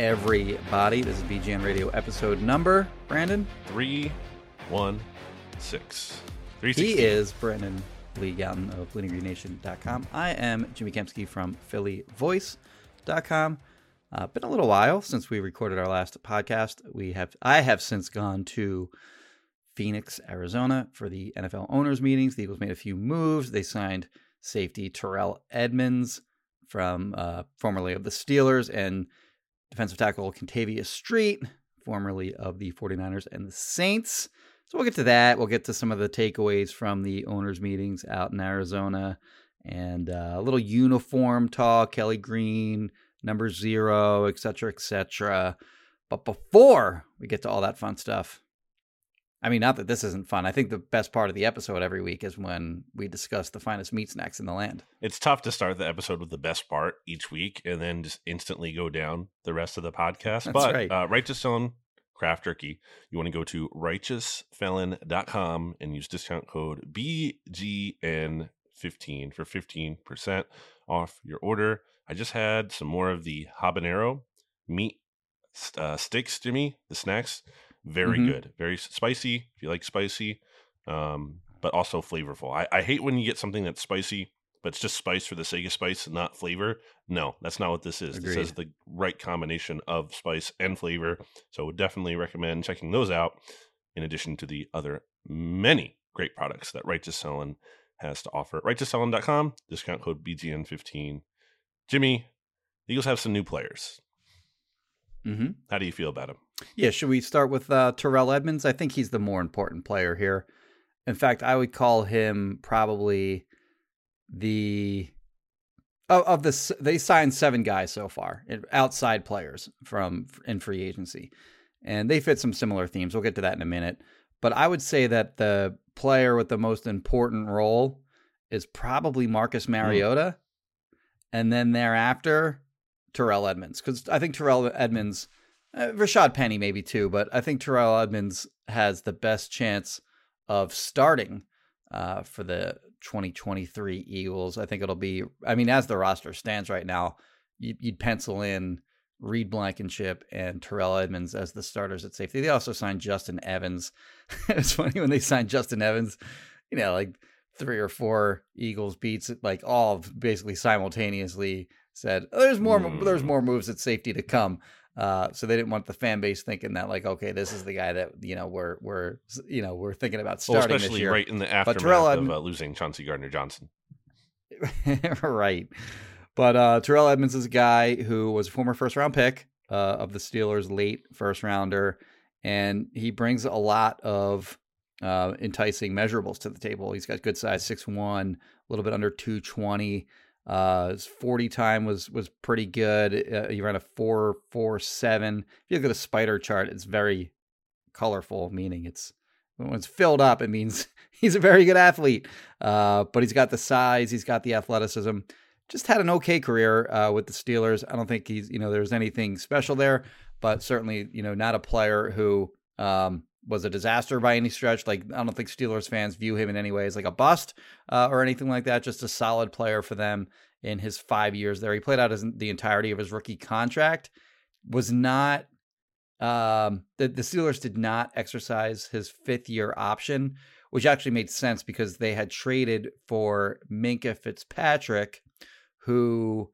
everybody? This is BGN Radio episode number, Brandon. Three, one, six. Three He is Brandon Lee Gowton of BleedingGreenNation.com. I am Jimmy Kempski from PhillyVoice.com. Uh, been a little while since we recorded our last podcast. We have I have since gone to Phoenix, Arizona for the NFL owners meetings. The Eagles made a few moves. They signed safety Terrell Edmunds from uh, formerly of the Steelers and defensive tackle Kentavius Street, formerly of the 49ers and the Saints. So we'll get to that. We'll get to some of the takeaways from the owners' meetings out in Arizona and uh, a little uniform talk, Kelly Green, number zero, etc., etc. But before we get to all that fun stuff, I mean, not that this isn't fun. I think the best part of the episode every week is when we discuss the finest meat snacks in the land. It's tough to start the episode with the best part each week and then just instantly go down the rest of the podcast. That's but right. uh, Righteous Felon Craft Jerky, you want to go to righteousfelon.com and use discount code BGN15 for 15% off your order. I just had some more of the habanero meat uh, sticks, Jimmy, the snacks. Very Mhm. good. Very spicy if you like spicy, um, but also flavorful. I, I hate when you get something that's spicy, but it's just spice for the sake of spice, not flavor. No, that's not what this is. This is the right combination of spice and flavor. So, would definitely recommend checking those out in addition to the other many great products that Righteous Felon has to offer. right to RighteousFelon.com, discount code BGN15. Jimmy, the Eagles have some new players. Mm-hmm. How do you feel about them? Yeah, should we start with uh, Terrell Edmunds? I think he's the more important player here. In fact, I would call him probably the of, of the they signed seven guys so far, outside players from in free agency, and they fit some similar themes. We'll get to that in a minute. But I would say that the player with the most important role is probably Marcus Mariota, and then thereafter Terrell Edmunds, because I think Terrell Edmunds. Uh, Rashad Penny maybe too, but I think Terrell Edmunds has the best chance of starting uh, for the 2023 Eagles. I think it'll be. I mean, as the roster stands right now, you, you'd pencil in Reed Blankenship and Terrell Edmunds as the starters at safety. They also signed Justin Evans. it's funny when they signed Justin Evans. You know, like three or four Eagles beats, like all basically simultaneously said, oh, "There's more. Mm. There's more moves at safety to come." Uh, so they didn't want the fan base thinking that like, okay, this is the guy that you know we're we're you know we're thinking about Well, starting this year. right in the aftermath Terrell of uh, losing Chauncey Gardner Johnson. right. But uh, Terrell Edmunds is a guy who was a former first round pick uh, of the Steelers, late first rounder, and he brings a lot of uh, enticing measurables to the table. He's got good size, 6'1, a little bit under 220. Uh, his 40 time was was pretty good. Uh, he ran a 4.47. If you look at the spider chart, it's very colorful, meaning it's when it's filled up, it means he's a very good athlete. Uh, but he's got the size, he's got the athleticism. Just had an okay career uh, with the Steelers. I don't think he's, you know, there's anything special there, but certainly, you know, not a player who um, was a disaster by any stretch. Like, I don't think Steelers fans view him in any way as like a bust uh, or anything like that. Just a solid player for them in his five years there. He played out his, the entirety of his rookie contract. Was not um, the, the Steelers did not exercise his fifth year option, which actually made sense because they had traded for Minkah Fitzpatrick, who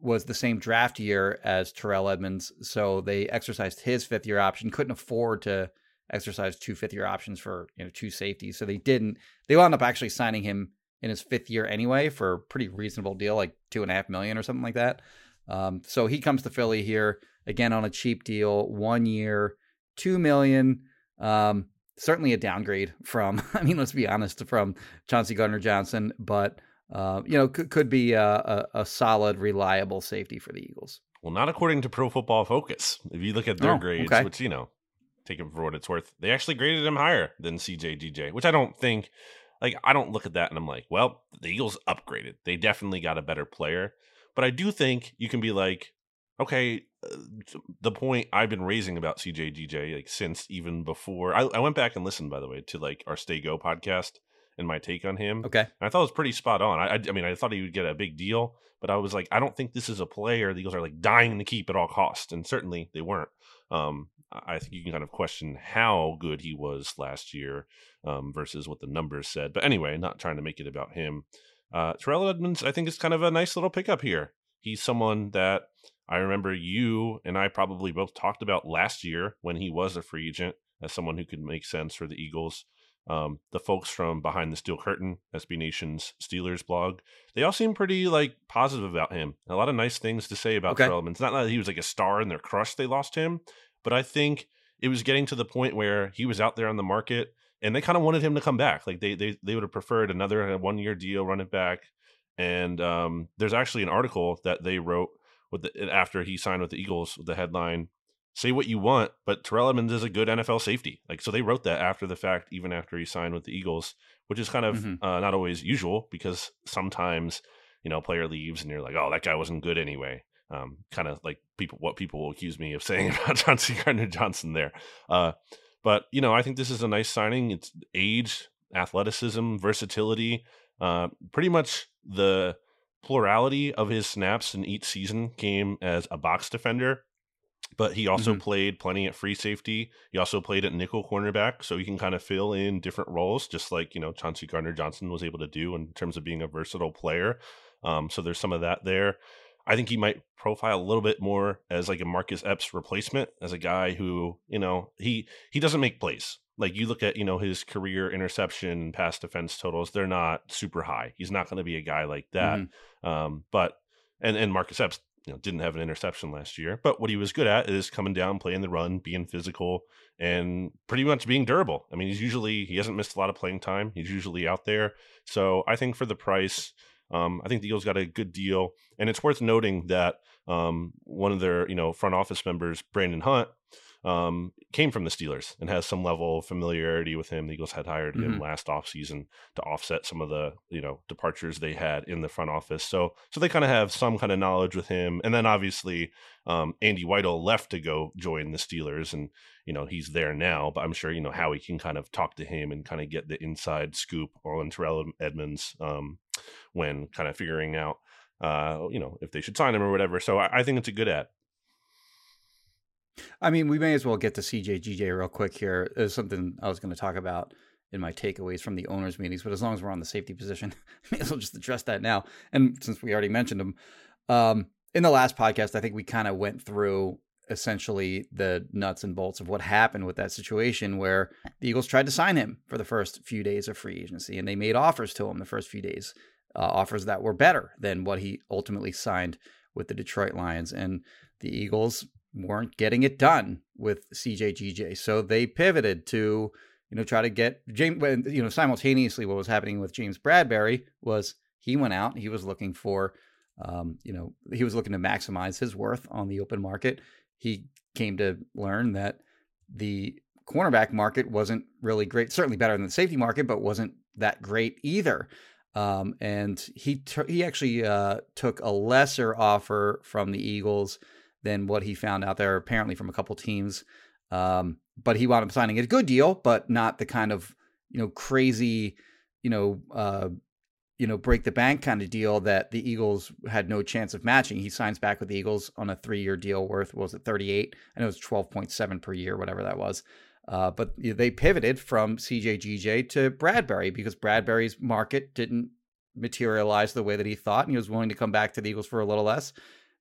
was the same draft year as Terrell Edmunds. So they exercised his fifth year option, couldn't afford to exercise two fifth year options for you know two safeties. So they didn't. They wound up actually signing him in his fifth year anyway for a pretty reasonable deal, like two and a half million or something like that. Um, so he comes to Philly here again on a cheap deal, one year, two million. Um, certainly a downgrade from, I mean, let's be honest, from Chauncey Gardner Johnson, but uh, you know, could, could be a, a, a, solid, reliable safety for the Eagles. Well, not according to Pro Football Focus. If you look at their oh, grades, okay. which you know, take it for what it's worth, they actually graded him higher than CJGJ, which I don't think. Like, I don't look at that and I'm like, well, the Eagles upgraded. They definitely got a better player. But I do think you can be like, okay, uh, the point I've been raising about CJGJ like since even before I, I, went back and listened, by the way, to like our Stay Go podcast and my take on him. Okay, and I thought it was pretty spot on. I, I, I mean, I thought he would get a big deal, but I was like, I don't think this is a player the Eagles are like dying to keep at all costs, and certainly they weren't. Um, I think you can kind of question how good he was last year um, versus what the numbers said. But anyway, not trying to make it about him. Uh, Terrell Edmunds, I think, is kind of a nice little pickup here. He's someone that I remember you and I probably both talked about last year when he was a free agent as someone who could make sense for the Eagles. Um, the folks from Behind the Steel Curtain, SB Nation's Steelers blog, they all seem pretty like positive about him. A lot of nice things to say about okay. Terrell It's not that he was like a star in their crush they lost him, but I think it was getting to the point where he was out there on the market and they kind of wanted him to come back. Like they they they would have preferred another one year deal, run it back. And um, there's actually an article that they wrote with the, after he signed with the Eagles with the headline say what you want, but Terrell Edmunds is a good NFL safety. Like so they wrote that after the fact, even after he signed with the Eagles, which is kind of mm-hmm. uh, not always usual because sometimes you know player leaves and you're like, oh, that guy wasn't good anyway. Um, kind of like people what people will accuse me of saying about Chauncey Gardner Johnson there. Uh, but you know, I think this is a nice signing. It's age, athleticism, versatility. Uh, pretty much the plurality of his snaps in each season came as a box defender, but he also mm-hmm. played plenty at free safety. He also played at nickel cornerback, so he can kind of fill in different roles, just like you know Chauncey Gardner Johnson was able to do in terms of being a versatile player. Um, so there's some of that there. I think he might profile a little bit more as like a Marcus Epps replacement, as a guy who you know he he doesn't make plays like you look at you know his career interception pass defense totals they're not super high he's not going to be a guy like that mm-hmm. um, but and and marcus epps you know didn't have an interception last year but what he was good at is coming down playing the run being physical and pretty much being durable. I mean he's usually he hasn't missed a lot of playing time. He's usually out there. So i think for the price um, I think the Eagles got a good deal, and it's worth noting that um, one of their you know front office members, Brandon Hunt, um, came from the Steelers and has some level of familiarity with him. The Eagles had hired mm-hmm. him last offseason to offset some of the you know departures they had in the front office. So so they kind of have some kind of knowledge with him. And then obviously um, Andy Weidl left to go join the Steelers, and you know he's there now. But I'm sure you know Howie can kind of talk to him and kind of get the inside scoop on Terrell Edmunds um, when kind of figuring out uh, you know if they should sign him or whatever. So I, I think it's a good ad. I mean, we may as well get to CJGJ real quick here. There's something I was going to talk about in my takeaways from the owners' meetings, but as long as we're on the safety position, may as well just address that now. And since we already mentioned them, um, in the last podcast, I think we kind of went through essentially the nuts and bolts of what happened with that situation where the Eagles tried to sign him for the first few days of free agency, and they made offers to him the first few days, uh, offers that were better than what he ultimately signed with the Detroit Lions. And the Eagles weren't getting it done with CJGJ. So they pivoted to, you know, try to get James, you know, simultaneously what was happening with James Bradberry was he went out, he was looking for, um, you know, he was looking to maximize his worth on the open market. He came to learn that the cornerback market wasn't really great, certainly better than the safety market, but wasn't that great either. Um, and he t- he actually uh, took a lesser offer from the Eagles than what he found out there, apparently from a couple teams. Um, but he wound up signing a good deal, but not the kind of you know crazy, you know, uh, you know break the bank kind of deal that the Eagles had no chance of matching. He signs back with the Eagles on a three year deal worth was it thirty eight? I know it was twelve point seven per year, whatever that was. Uh, but they pivoted from CJGJ to Bradberry because Bradberry's market didn't materialize the way that he thought, and he was willing to come back to the Eagles for a little less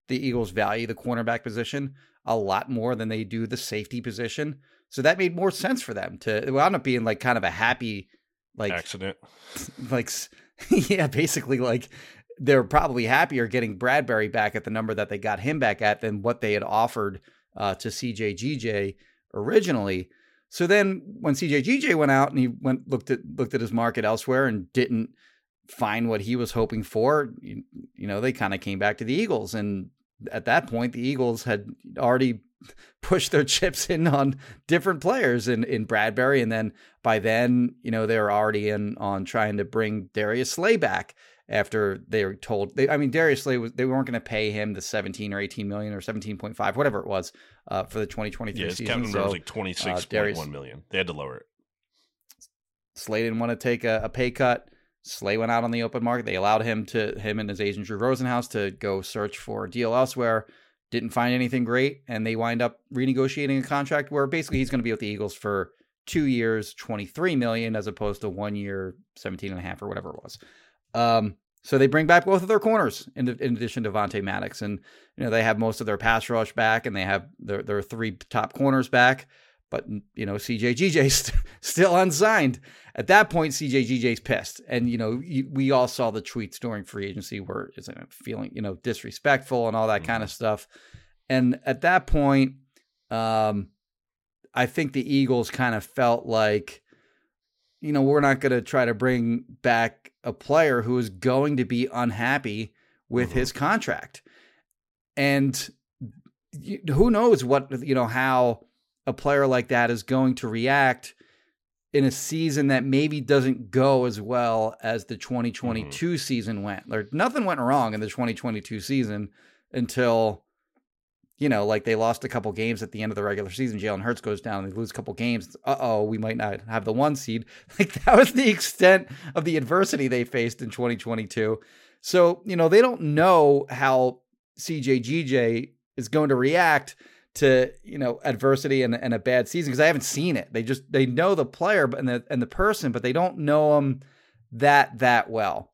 the Eagles value the cornerback position a lot more than they do the safety position. So that made more sense for them to it wound up being like kind of a happy like accident. Like yeah, basically like they're probably happier getting Bradberry back at the number that they got him back at than what they had offered uh, to CJGJ originally. So then when CJGJ went out and he went looked at looked at his market elsewhere and didn't find what he was hoping for, you, you know, they kind of came back to the Eagles and at that point the Eagles had already pushed their chips in on different players in in Bradberry and then by then, you know, they were already in on trying to bring Darius Slay back after they were told they I mean Darius Slay was they weren't going to pay him the 17 or 18 million or 17.5 whatever it was uh, for the 2023 yeah, season. so, was like 26.1 uh, million. They had to lower it. Slay didn't want to take a, a, pay cut. Slay went out on the open market. They allowed him to him and his agent Drew Rosenhaus to go search for a deal elsewhere. Didn't find anything great, and they wind up renegotiating a contract where basically he's going to be with the Eagles for two years, 23 million, as opposed to one year, 17 and a half or whatever it was. Um, so they bring back both of their corners in, in addition to Vontae Maddox. And, you know, they have most of their pass rush back and they have their, their three top corners back. But, you know, CJGJ's st- still unsigned. At that point, CJ CJGJ's pissed. And, you know, we all saw the tweets during free agency where it's feeling, you know, disrespectful and all that mm-hmm. kind of stuff. And at that point, um, I think the Eagles kind of felt like, you know, we're not going to try to bring back a player who is going to be unhappy with mm-hmm. his contract. And who knows what, you know, how a player like that is going to react in a season that maybe doesn't go as well as the 2022 mm-hmm. season went. There, nothing went wrong in the 2022 season until you know, like they lost a couple games at the end of the regular season. Jalen Hurts goes down, they lose a couple games. Uh oh, we might not have the one seed. Like that was the extent of the adversity they faced in 2022. So, you know, they don't know how CJGJ is going to react to, you know, adversity and, and a bad season because I haven't seen it. They just they know the player and the and the person, but they don't know him that that well.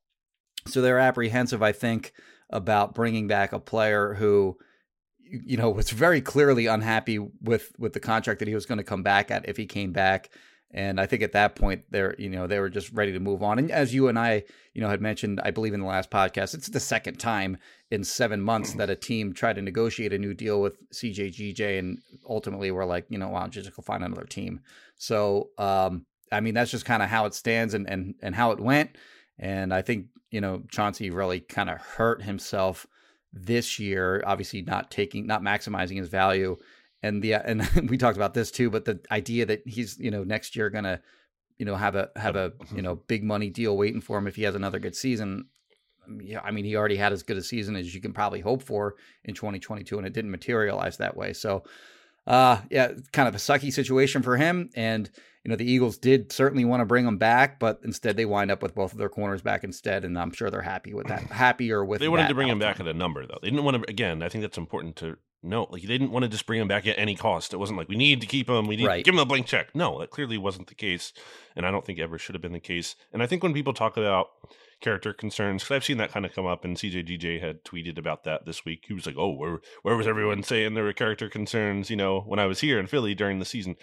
So they're apprehensive, I think, about bringing back a player who you know, was very clearly unhappy with with the contract that he was going to come back at if he came back. And I think at that point, they're you know they were just ready to move on. And as you and I, you know, had mentioned, I believe in the last podcast, it's the second time in seven months that a team tried to negotiate a new deal with CJGJ, and ultimately we're like, you know, you just go find another team? So, um, I mean, that's just kind of how it stands and and and how it went. And I think you know Chauncey really kind of hurt himself this year, obviously not taking, not maximizing his value. And the and we talked about this too, but the idea that he's you know next year gonna you know have a have a you know big money deal waiting for him if he has another good season. Um, yeah, I mean he already had as good a season as you can probably hope for in 2022, and it didn't materialize that way. So, uh, yeah, kind of a sucky situation for him. And you know, the Eagles did certainly want to bring him back, but instead they wind up with both of their corners back instead, and I'm sure they're happy with that. Happier with they wanted to bring outcome. him back at a number though. They didn't want to. Again, I think that's important to note. Like they didn't want to just bring him back at any cost. It wasn't like we need to keep him. We need right. to give him a blank check. No, that clearly wasn't the case, and I don't think ever should have been the case. And I think when people talk about character concerns because I've seen that kind of come up, and CJGJ had tweeted about that this week. He was like, "Oh, where where was everyone saying there were character concerns?" You know, when I was here in Philly during the season.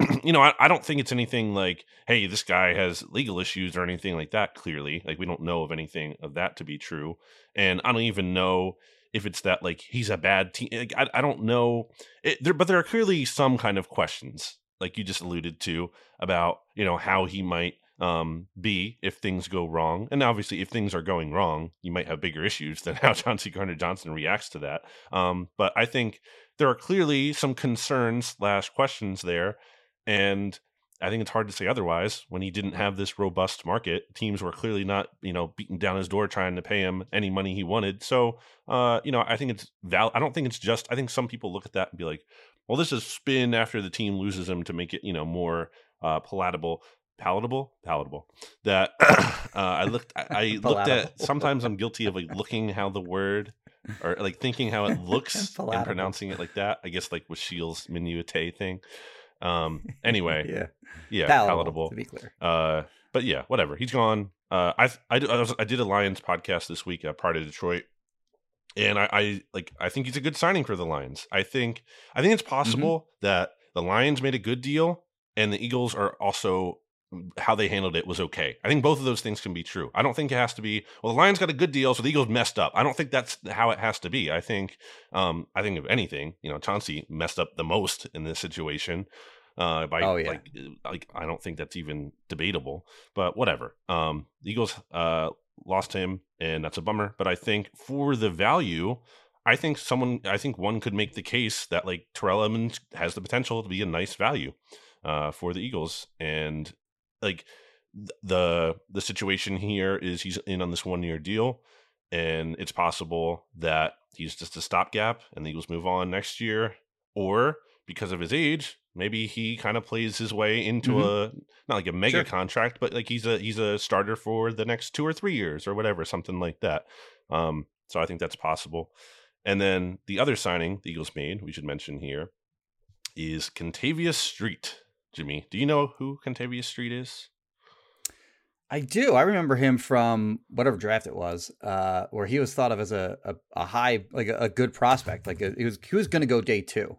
you know, I, I, don't think it's anything like, hey, this guy has legal issues or anything like that, clearly. Like, we don't know of anything of that to be true. And I don't even know if it's that, like, he's a bad team. Like, I, I don't know. It, there, but there are clearly some kind of questions, like you just alluded to, about, you know, how he might um, be if things go wrong. And obviously, if things are going wrong, you might have bigger issues than how Chauncey Gardner Johnson reacts to that. Um, but I think there are clearly some concerns slash questions there and I think it's hard to say otherwise when he didn't have this robust market. Teams were clearly not, you know, beating down his door trying to pay him any money he wanted. So, uh, you know, I think it's val. I don't think it's just. I think some people look at that and be like, "Well, this is spin after the team loses him to make it, you know, more uh, palatable." palatable palatable that uh, i looked i, I looked at sometimes i'm guilty of like looking how the word or like thinking how it looks and pronouncing it like that i guess like with shields minuete thing um. Anyway. yeah. Yeah. Palatable, palatable, To be clear. Uh. But yeah, whatever. He's gone. Uh. I I, I, was, I did a Lions podcast this week. Uh, part of Detroit. and I, I like I think he's a good signing for the Lions. I think I think it's Mm-hmm. possible mm-hmm. that the Lions made a good deal and the Eagles are also how they handled it was okay. I think both of those things can be true. I don't think it has to be well the Lions got a good deal so the Eagles messed up. I don't think that's how it has to be. I think um I think if anything, you know, Chauncey messed up the most in this situation. Uh by Oh, yeah. like like I don't think that's even debatable, but whatever. Um the Eagles uh lost him and that's a bummer, but I think for the value I think someone, I think one could make the case that like Terrell Edmunds has the potential to be a nice value uh, for the Eagles, and like the the situation here is he's in on this one year deal, and it's possible that he's just a stopgap, and the Eagles move on next year, or because of his age, maybe he kind of plays his way into Mhm. a not like a mega Sure. contract, but like he's a he's a starter for the next two or three years or whatever, something like that. Um, so I think that's possible. And then the other signing the Eagles made, we should mention here, is Kentavius Street. Jimmy, do you know who Kentavius Street is? I do. I remember him from whatever draft it was, uh, where he was thought of as a a, a high, like a, a good prospect. Like a, he was he was going to go day two,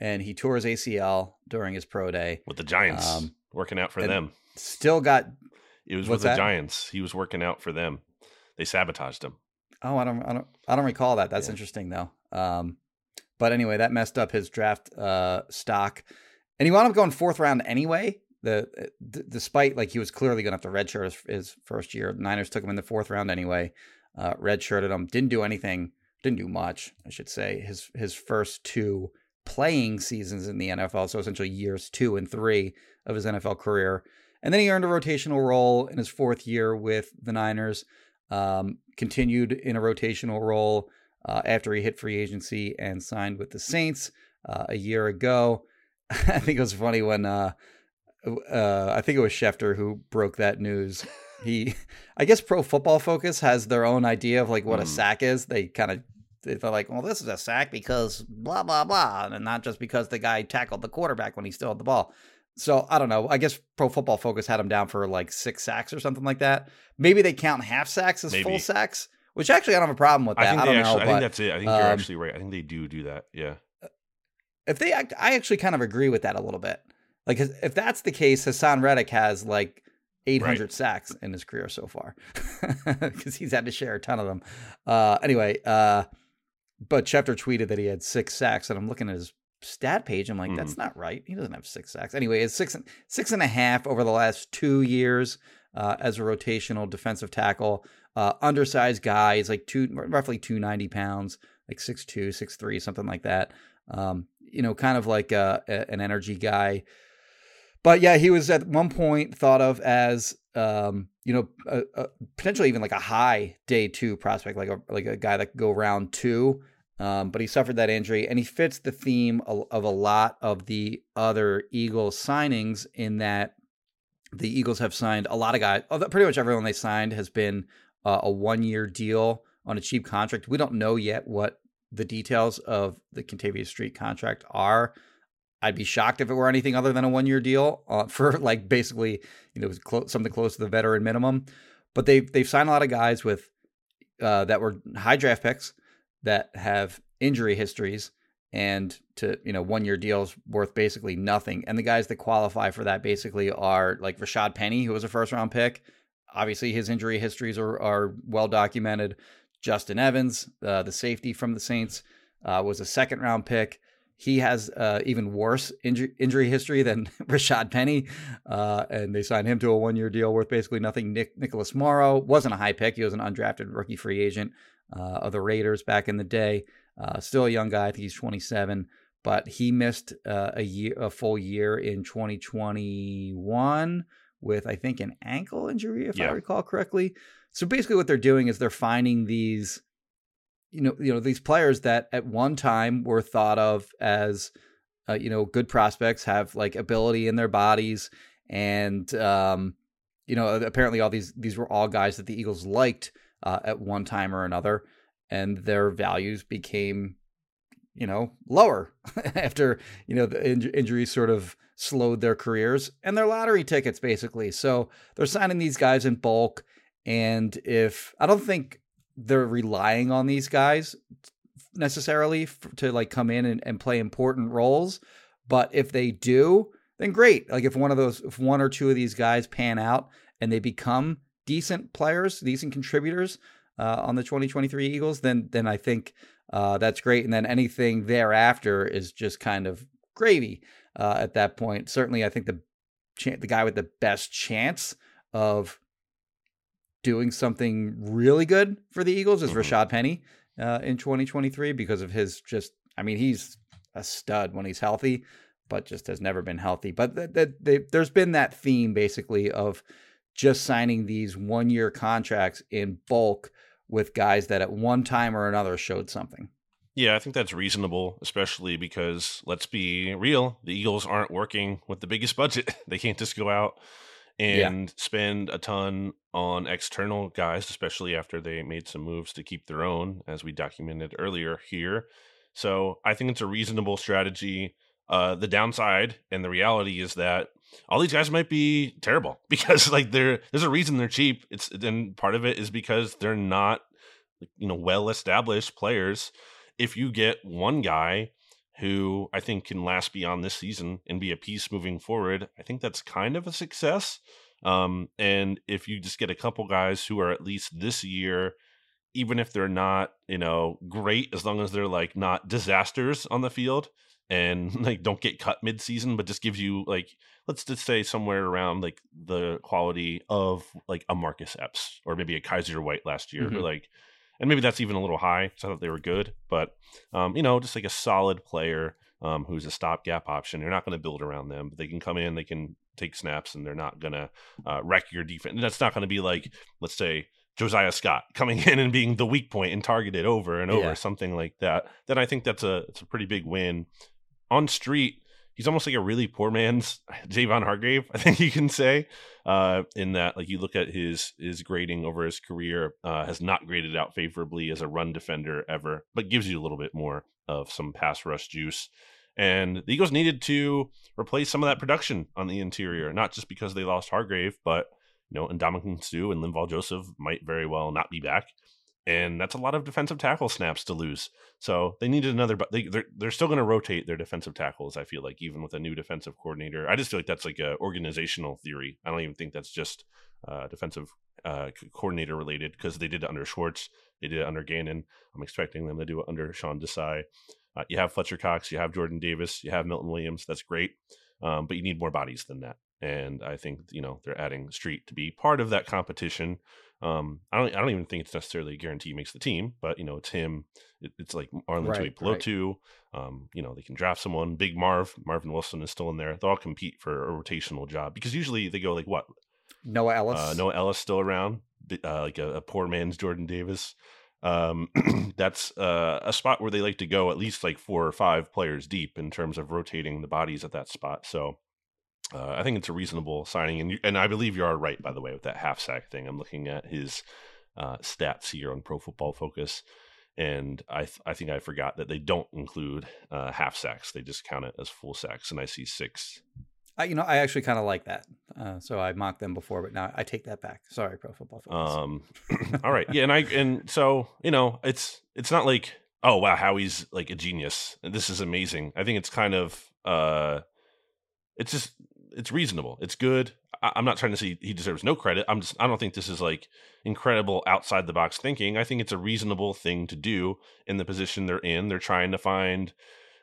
and he tore his ACL during his pro day. With the Giants, Um, working out for them. Still got. It was with the that? Giants. He was working out for them. They sabotaged him. Oh, I don't. I don't. I don't recall that. That's Yeah. interesting though. Um, but anyway, that messed up his draft uh, stock, and he wound up going fourth round anyway. The d- despite like he was clearly going to have to redshirt his, his first year. The Niners took him in the fourth round anyway. Uh, redshirted him. Didn't do anything. Didn't do much, I should say. His his first two playing seasons in the NFL, so essentially years two and three of his NFL career. And then he earned a rotational role in his fourth year with the Niners. Um, continued in a rotational role uh, after he hit free agency and signed with the Saints uh, a year ago. I think it was funny when uh, uh, I think it was Schefter who broke that news. He, I guess, Pro Football Focus has their own idea of like what a Hmm. sack is. They kind of they're like, well, this is a sack because blah blah blah, and not just because the guy tackled the quarterback when he still had the ball. So I don't know. I guess Pro Football Focus had him down for like six sacks or something like that. Maybe they count half sacks as Maybe. full sacks, which actually I don't have a problem with that. I think I, don't actually. know, I but think that's it. I think you're um, actually right. I think they do do that. Yeah. If they, act- I actually kind of agree with that a little bit. Like if that's the case, Haason Reddick has like 800 Right. sacks in his career so far because he's had to share a ton of them. Uh, anyway, uh, but Schefter tweeted that he had six sacks, and I'm looking at his stat page. I'm like, that's not right. He doesn't have six sacks. Anyway, it's six six and a half over the last two years uh, as a rotational defensive tackle. Uh, undersized guy. He's like two, roughly 290 pounds, like 6'2", 6'3", something like that. Um, you know, kind of like a, a- an energy guy. But yeah, he was at one point thought of as, um, you know, a, a, potentially even like a high day two prospect, like a like a guy that could go round two. Um, but he suffered that injury, and he fits the theme of, of a lot of the other Eagles signings in that the Eagles have signed a lot of guys. Pretty much everyone they signed has been uh, a one year deal on a cheap contract. We don't know yet what the details of the Kentavius Street contract are. I'd be shocked if it were anything other than a one year deal uh, for like basically you know clo- something close to the veteran minimum. But they've they've signed a lot of guys with uh, that were high draft picks that have injury histories and to you know one year deals worth basically nothing and the guys that qualify for that basically are like Rashad Penny who was a first round pick obviously his injury histories are are well documented Justin Evans uh, the safety from the Saints uh, was a second round pick he has uh, even worse injury, injury history than Rashad Penny, uh, and they signed him to a one-year deal worth basically nothing. Nick Nicholas Morrow wasn't a high pick; he was an undrafted rookie free agent uh, of the Raiders back in the day. Uh, still a young guy; I think he's 27, but he missed uh, a year, a full year in 2021 with I think an ankle injury, if I recall correctly. So basically, what they're doing is they're finding these you know, you know these players that at one time were thought of as, uh, you know, good prospects, have like ability in their bodies, and um, you know, apparently all these these were all guys that the Eagles liked uh, at one time or another, and their values became, you know, lower after you know the inj- injuries sort of slowed their careers and their lottery tickets basically. So they're signing these guys in bulk, and if I don't think they're relying on these guys necessarily to like come in and, and play important roles. But if they do, then great. Like if one of those, if one or two of these guys pan out and they become decent players, decent contributors uh, on the 2023 Eagles, then then I think uh, that's great. And then anything thereafter is just kind of gravy uh, at that point. Certainly, I think the the guy with the best chance of doing something really good for the Eagles is mm-hmm. Rashad Penny uh, in 2023 because of his just. I mean, he's a stud when he's healthy, but just has never been healthy. But th- th- th- there's been that theme basically of just signing these one year contracts in bulk with guys that at one time or another showed something. Yeah, I think that's reasonable, especially because let's be real, the Eagles aren't working with the biggest budget. they can't just go out and yeah. spend a ton on external guys, especially after they made some moves to keep their own, as we documented earlier here. So I think it's a reasonable strategy. Uh, the downside and the reality is that all these guys might be terrible because like they're there's a reason they're cheap. It's and part of it is because they're not you know well established players. If you get one guy who I think can last beyond this season and be a piece moving forward, I think that's kind of a success. Um, and if you just get a couple guys who are at least this year, even if they're not, you know, great, as long as they're like not disasters on the field and like don't get cut mid-season, but just gives you like let's just say somewhere around like the quality of like a Marcus Epps or maybe a Kyzir White last year, mm-hmm. or like and maybe that's even a little high. So I thought they were good, but um, you know, just like a solid player um, who's a stopgap option. You're not going to build around them, but they can come in, they can take snaps, and they're not going to uh, wreck your defense. And that's not going to be like, let's say, Josiah Scott coming in and being the weak point and targeted over and over, yeah. something like that. Then I think that's a it's a pretty big win. On street, he's almost like a really poor man's Javon Hargrave, I think you can say. Uh, in that, like you look at his his grading over his career, uh, has not graded out favorably as a run defender ever, but gives you a little bit more of some pass rush juice. And the Eagles needed to replace some of that production on the interior, not just because they lost Hargrave, but you know, Ndamukong Suh and Linval Joseph might very well not be back and that's a lot of defensive tackle snaps to lose. So they needed another, but they they're, they're still going to rotate their defensive tackles. I feel like even with a new defensive coordinator, I just feel like that's like a organizational theory. I don't even think that's just uh, defensive uh, coordinator related because they did it under Schwartz, they did it under Gannon. I'm expecting them to do it under Sean Desai. Uh, you have Fletcher Cox, you have Jordan Davis, you have Milton Williams. That's great, um, but you need more bodies than that. And I think you know they're adding Street to be part of that competition. Um, I don't I don't even think it's necessarily a guarantee he makes the team, but you know, it's him. It, it's like Arlin right, Tuipulotu. Right. Um, you know, they can draft someone. Big Marv, Marvin Wilson is still in there. They'll all compete for a rotational job because usually they go like what? Noah Elliss. Uh, Noah Elliss still around, uh, like a, a, poor man's Jordan Davis. Um, that's uh, a spot where they like to go at least like four or five players deep in terms of rotating the bodies at that spot. So uh, I think it's a reasonable signing, and you, and I believe you are right. By the way, with that half sack thing, I'm looking at his uh, stats here on Pro Football Focus, and I th- I think I forgot that they don't include uh, half sacks; they just count it as full sacks, and I see six. I, you know, I actually kind of like that. Uh, so I mocked them before, but now I take that back. Sorry, Pro Football Focus. Um, all right, yeah, and I and so you know, it's it's not like oh wow, Howie's like a genius. This is amazing. I think it's kind of uh, it's just it's reasonable. It's good. I, am not trying to say he deserves no credit. I'm just I don't think this is like incredible outside the box thinking. I think it's a reasonable thing to do in the position they're in. They're trying to find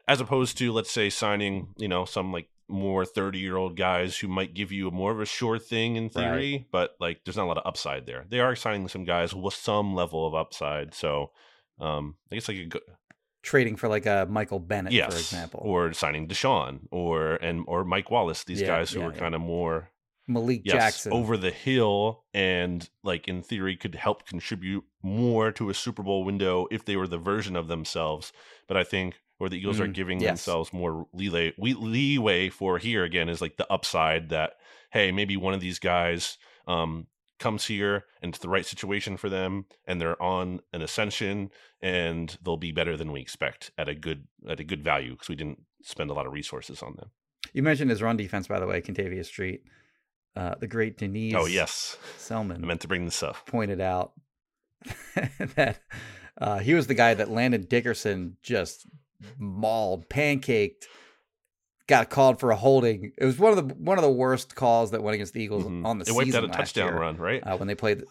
as opposed to let's say signing, you know, some like more 30 year old guys who might give you a more of a sure thing in theory, right. but like there's not a lot of upside there. They are signing some guys with some level of upside. So um, I guess like a, trading for like a Michael Bennett, yes. for example, or signing Deshaun or and or Mike Wallace. These yeah, guys who yeah, are yeah. kind of more Malik yes, Jackson over the hill, and like in theory could help contribute more to a Super Bowl window if they were the version of themselves. But I think where the Eagles mm, are giving yes. themselves more leeway, leeway for here again is like the upside that hey maybe one of these guys um, comes here and it's the right situation for them and they're on an ascension and they'll be better than we expect at a good at a good value because we didn't spend a lot of resources on them. You mentioned his run defense, by the way, Kentavius Street. Uh, the great Deniz. Oh yes, Selman. I meant to bring this up. Pointed out that uh, he was the guy that Landon Dickerson just mauled, pancaked, got called for a holding. It was one of the one of the worst calls that went against the Eagles mm-hmm. on the it season. It wiped out a touchdown year, run, right? Uh, when they played.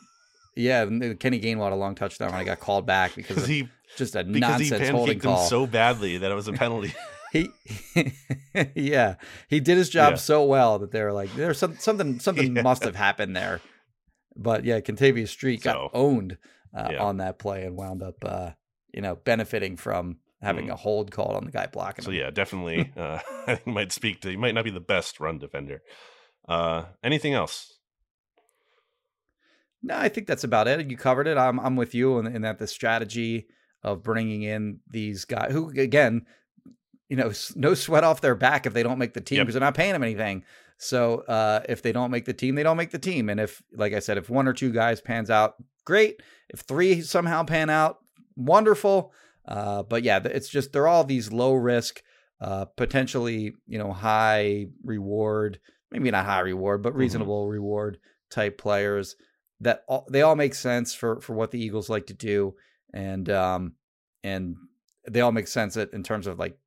Yeah, Kenny Gainwell had a long touchdown run. I got called back because he just a nonsense he holding call. So badly that it was a penalty. he, yeah, he did his job yeah. so well that they were like, there's some something something yeah. must have happened there. But yeah, Kentavius Street got so, owned uh, yeah. on that play and wound up, uh, you know, benefiting from having mm. a hold called on the guy blocking. So him. yeah, definitely, uh, I think might speak to. He might not be the best run defender. Uh, anything else? No, I think that's about it. You covered it. I'm I'm with you in, in that the strategy of bringing in these guys who again, you know, no sweat off their back if they don't make the team because yep. they're not paying them anything. So uh, if they don't make the team, they don't make the team. And if, like I said, if one or two guys pans out, great. If three somehow pan out, wonderful. Uh, but yeah, it's just they're all these low risk, uh, potentially you know high reward, maybe not high reward, but mm-hmm. reasonable mm-hmm. reward type players that all, they all make sense for for what the Eagles like to do, and um and they all make sense in terms of like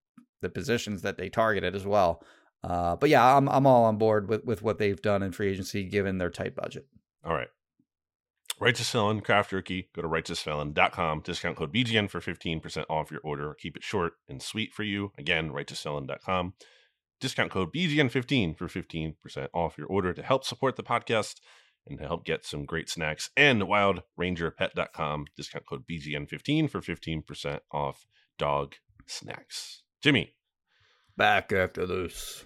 the positions that they targeted as well. Uh, but yeah, I'm I'm all on board with with what they've done in free agency given their tight budget. All right. Righteous Felon Craft Jerky. Go to righteousfelon.com. Discount code BGN for 15% off your order. Keep it short and sweet for you. Again, righteousfelon.com. Discount code BGN15 for 15% off your order to help support the podcast and to help get some great snacks. And wildrangerpet.com, discount code BGN15 for 15% off dog snacks. Jimmy. Back after this.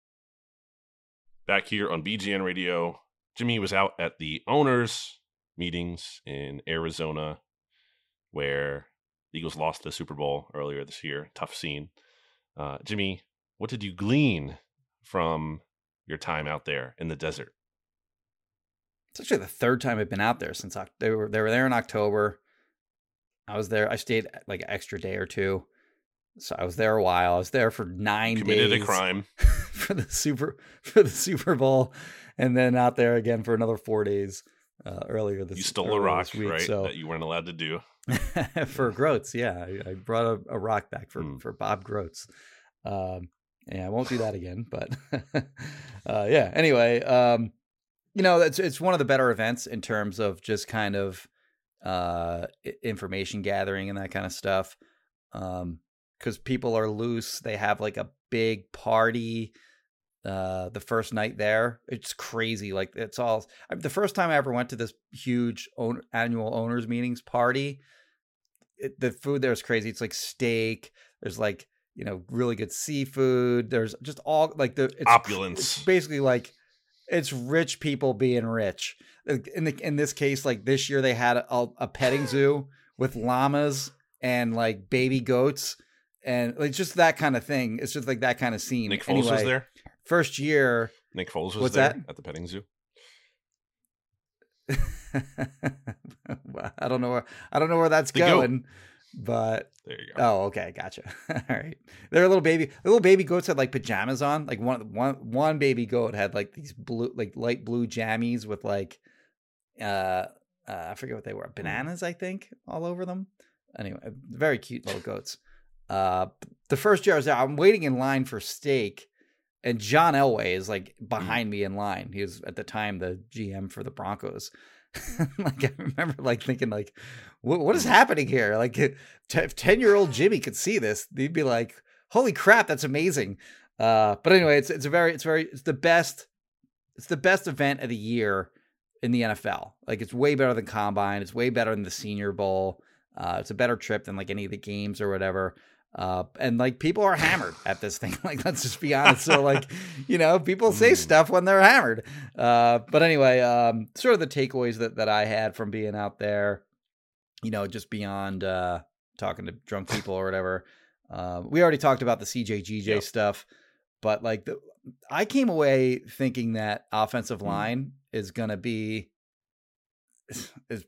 Back here on BGN Radio, Jimmy was out at the owners meetings in Arizona where the Eagles lost the Super Bowl earlier this year. Tough scene. Uh, Jimmy, what did you glean from your time out there in the desert? It's actually the third time I've been out there since they were they were there in October. I was there. I stayed like an extra day or two, so I was there a while. I was there for nine Committed days. a crime for the super for the Super Bowl, and then out there again for another four days uh, earlier this. You stole a rock, week, right? So. That you weren't allowed to do. for Grotz, yeah, I, I brought a, a, rock back for mm. for Bob Grotz. Um, yeah, I won't do that again, but uh, yeah. Anyway, um, you know, it's it's one of the better events in terms of just kind of uh, information gathering and that kind of stuff. Um, because people are loose. They have like a big party uh the first night there it's crazy like it's all the first time i ever went to this huge own, annual owners meetings party it, the food there is crazy it's like steak there's like you know really good seafood there's just all like the it's, opulence it's basically like it's rich people being rich in the in this case like this year they had a, a petting zoo with llamas and like baby goats and like just that kind of thing. It's just like that kind of scene. Nick Foles anyway, was there. First year. Nick Foles was What's there that? at the petting zoo. I don't know where I don't know where that's The goat. going, but There you go. oh, okay, gotcha. All right, there are little baby little baby goats had like pajamas on. Like one one one baby goat had like these blue like light blue jammies with like uh, uh I forget what they were bananas I think all over them. Anyway, very cute little goats. Uh, the first year I was there, I'm waiting in line for steak, and John Elway is like behind me in line. He was at the time the GM for the Broncos. like I remember like thinking like, what what is happening here? Like if ten year old Jimmy could see this, he'd be like, holy crap, that's amazing. Uh, but anyway, it's it's a very it's very it's the best it's the best event of the year in the NFL. Like it's way better than Combine. It's way better than the Senior Bowl. Uh, it's a better trip than like any of the games or whatever. Uh, and like people are hammered at this thing. Like let's just be honest. So like, you know, people say stuff when they're hammered. Uh, but anyway, um, sort of the takeaways that that I had from being out there, you know, just beyond uh, talking to drunk people or whatever. Uh, we already talked about the CJGJ Yep. stuff, but like the, I came away thinking that offensive Mm. line is gonna be is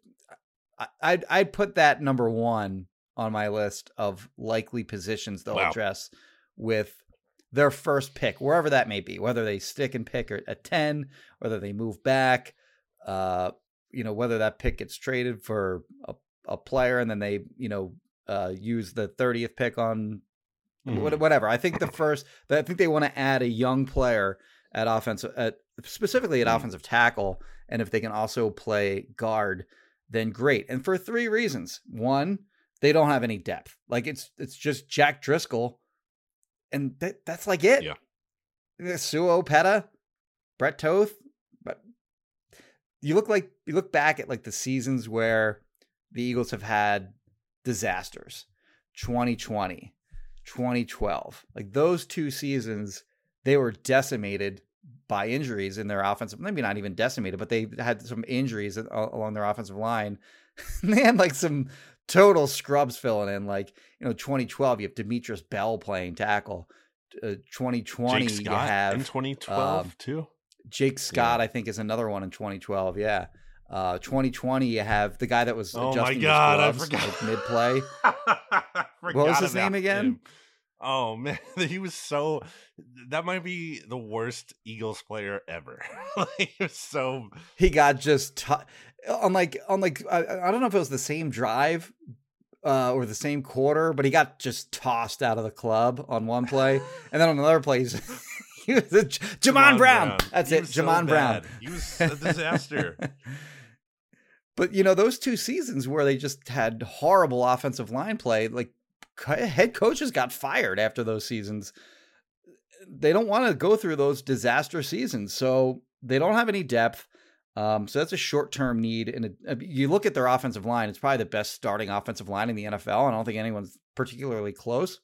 I- I'd I'd put that number one on my list of likely positions they'll Wow. address with their first pick, wherever that may be, whether they stick and pick at- at ten, whether they move back, uh, you know, whether that pick gets traded for a, a player and then they, you know, uh, use the thirtieth pick on Mhm. whatever. I think the first, I think they want to add a young player at offensive, at specifically at Mm. offensive tackle, and if they can also play guard, then great. And for three reasons: one, they don't have any depth. Like it's it's just Jack Driscoll, and that that's like it. Yeah. Eh, Sua Opeta, Brett Toth, but you look like you look back at like the seasons where the Eagles have had disasters. 2020, 2012. Like those two seasons, they were decimated by injuries in their offensive. Maybe not even decimated, but they had some injuries along their offensive line. they had like some total scrubs filling in. Like you know, 2012, you have Demetress Bell playing tackle. Uh, 2020, Jake you have in 2012 um, too. Jake Scott, I think, is another one in 2012. Yeah. Uh, 2020, you have the guy that was Oh my God, I forgot. like mid play. what was his name again? Oh man, he was so. That might be the worst Eagles player ever. like, he was so. he got just t- on like on like I, I don't know if it was the same drive uh, or the same quarter, but he got just tossed out of the club on one play, and then on another play, he's, he was a, J- Jamon, Brown. That's He it, was so Brown. bad. He was a disaster. But you know those two seasons where they just had horrible offensive line play, like head coaches got fired after those seasons. They don't want to go through those disaster seasons, so they don't have any depth. Um, so that's a short-term need. And you look at their offensive line; it's probably the best starting offensive line in the NFL. I don't think anyone's particularly close,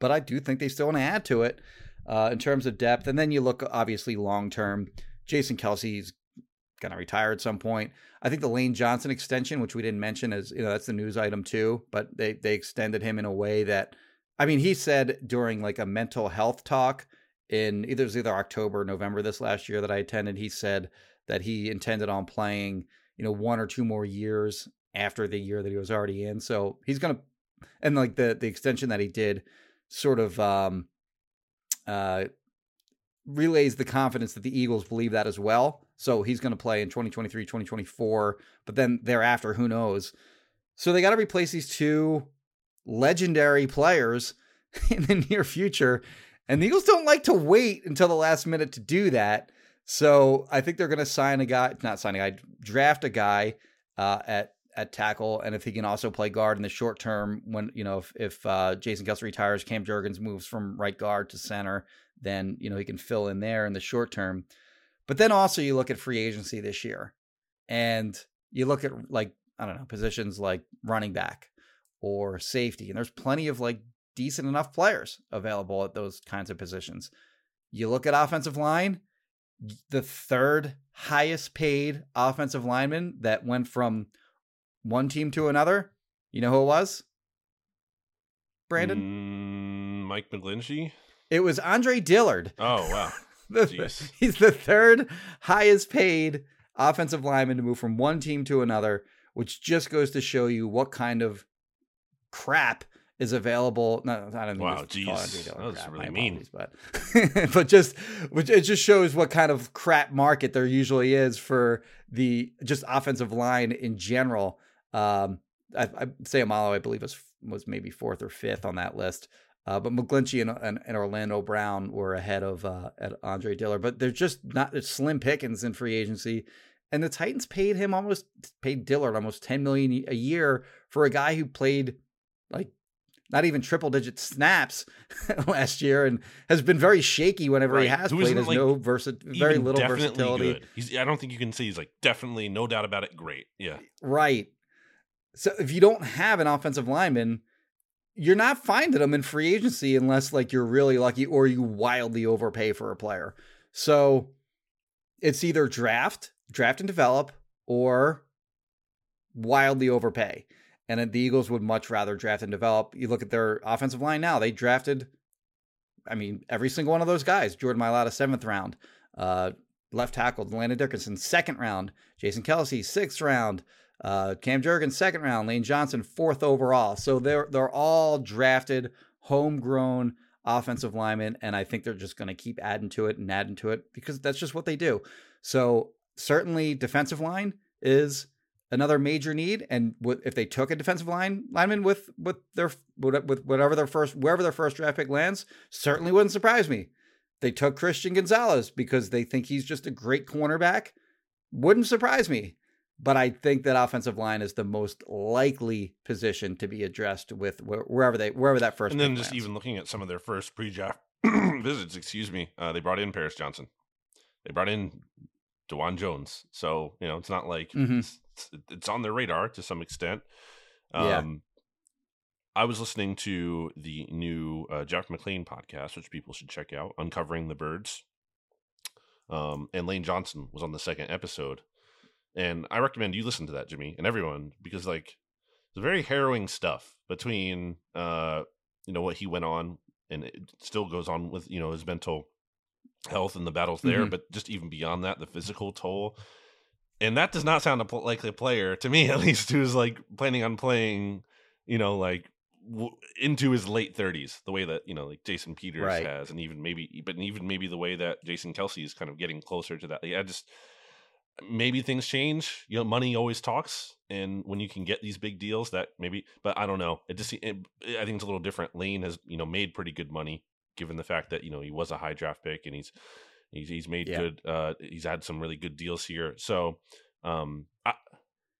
but I do think they still want to add to it uh, in terms of depth. And then you look obviously long-term. Jason Kelce's going to retire at some point. I think the Lane Johnson extension, which we didn't mention, is you know that's the news item too. But they they extended him in a way that, I mean, he said during like a mental health talk in either it was either October or November this last year that I attended. He said that he intended on playing you know one or two more years after the year that he was already in. So he's gonna and like the the extension that he did sort of um uh relays the confidence that the Eagles believe that as well. So he's to play in 2023, 2024, but then thereafter, who knows? So they got to replace these two legendary players in the near future. And the Eagles don't like to wait until the last minute to do that. So I think they're going to sign a guy, not sign a guy, draft a guy uh, at at tackle, and if he can also play guard in the short term, when you know if if uh, Jason Kelce retires, Cam Jurgens moves from right guard to center, then you know he can fill in there in the short term. But then also you look at free agency this year, and you look at like I don't know positions like running back or safety, and there's plenty of like decent enough players available at those kinds of positions. You look at offensive line, the third highest paid offensive lineman that went from one team to another. You know who it was? Brandon? Mm, Mike McGlinchey? It was Andre Dillard. Oh wow. the, he's the third highest paid offensive lineman to move from one team to another, which just goes to show you what kind of crap is available. No, I don't wow, geez, that was crap, really mean. But but just which it just shows what kind of crap market there usually is for the just offensive line in general. Um, I, I Seumalo, I believe, was was maybe fourth or fifth on that list. Uh, but McGlinchey and, and, and, Orlando Brown were ahead of uh, at Andre Dillard. But they're just not slim pickings in free agency. And the Titans paid him almost paid Dillard almost ten million a year for a guy who played like not even triple digit snaps last year and has been very shaky whenever right. he has who played. Has like no versa- very little versatility. I don't think you can say he's like definitely no doubt about it. Great, yeah, right. So if you don't have an offensive lineman, you're not finding them in free agency unless like you're really lucky or you wildly overpay for a player. So it's either draft, draft and develop, or wildly overpay. And the Eagles would much rather draft and develop. You look at their offensive line now, they drafted, I mean, every single one of those guys. Jordan Mailata, seventh round. Uh, left tackle, Landon Dickerson, second round. Jason Kelce, sixth round. Uh, Cam Jurgens, second round. Lane Johnson, fourth overall. So they're they're all drafted, homegrown offensive linemen, and I think they're just going to keep adding to it and adding to it because that's just what they do. So certainly, defensive line is another major need. And if they took a defensive line lineman with with their with whatever their first wherever their first draft pick lands, certainly wouldn't surprise me. They took Christian Gonzalez because they think he's just a great cornerback. Wouldn't surprise me. But I think that offensive line is the most likely position to be addressed with wherever they wherever that first. And then just lands. even looking at some of their first pre-draft visits, excuse me, uh, they brought in Paris Johnson. They brought in Dawand Jones. So you know it's not like mm-hmm. It's, on their radar to some extent. Um, yeah. I was listening to the new uh, Jeff McLane podcast, which people should check out, Uncovering the Birds. Um, and Lane Johnson was on the second episode, and I recommend you listen to that, Jimmy, and everyone, because like it's very harrowing stuff between uh, you know what he went on, and it still goes on with you know his mental health and the battles there, mm-hmm. but just even beyond that, the physical toll. And that does not sound like a player to me, at least, who's like planning on playing, you know, like w- into his late thirties, the way that you know, like Jason Peters right. has, and even maybe, but even maybe the way that Jason Kelce is kind of getting closer to that. Like, I just maybe things change. You know, money always talks, and when you can get these big deals, that maybe. But I don't know. It just, it, I think it's a little different. Lane has you know made pretty good money given the fact that you know he was a high draft pick and he's he's he's made yeah. good uh he's had some really good deals here. So um I,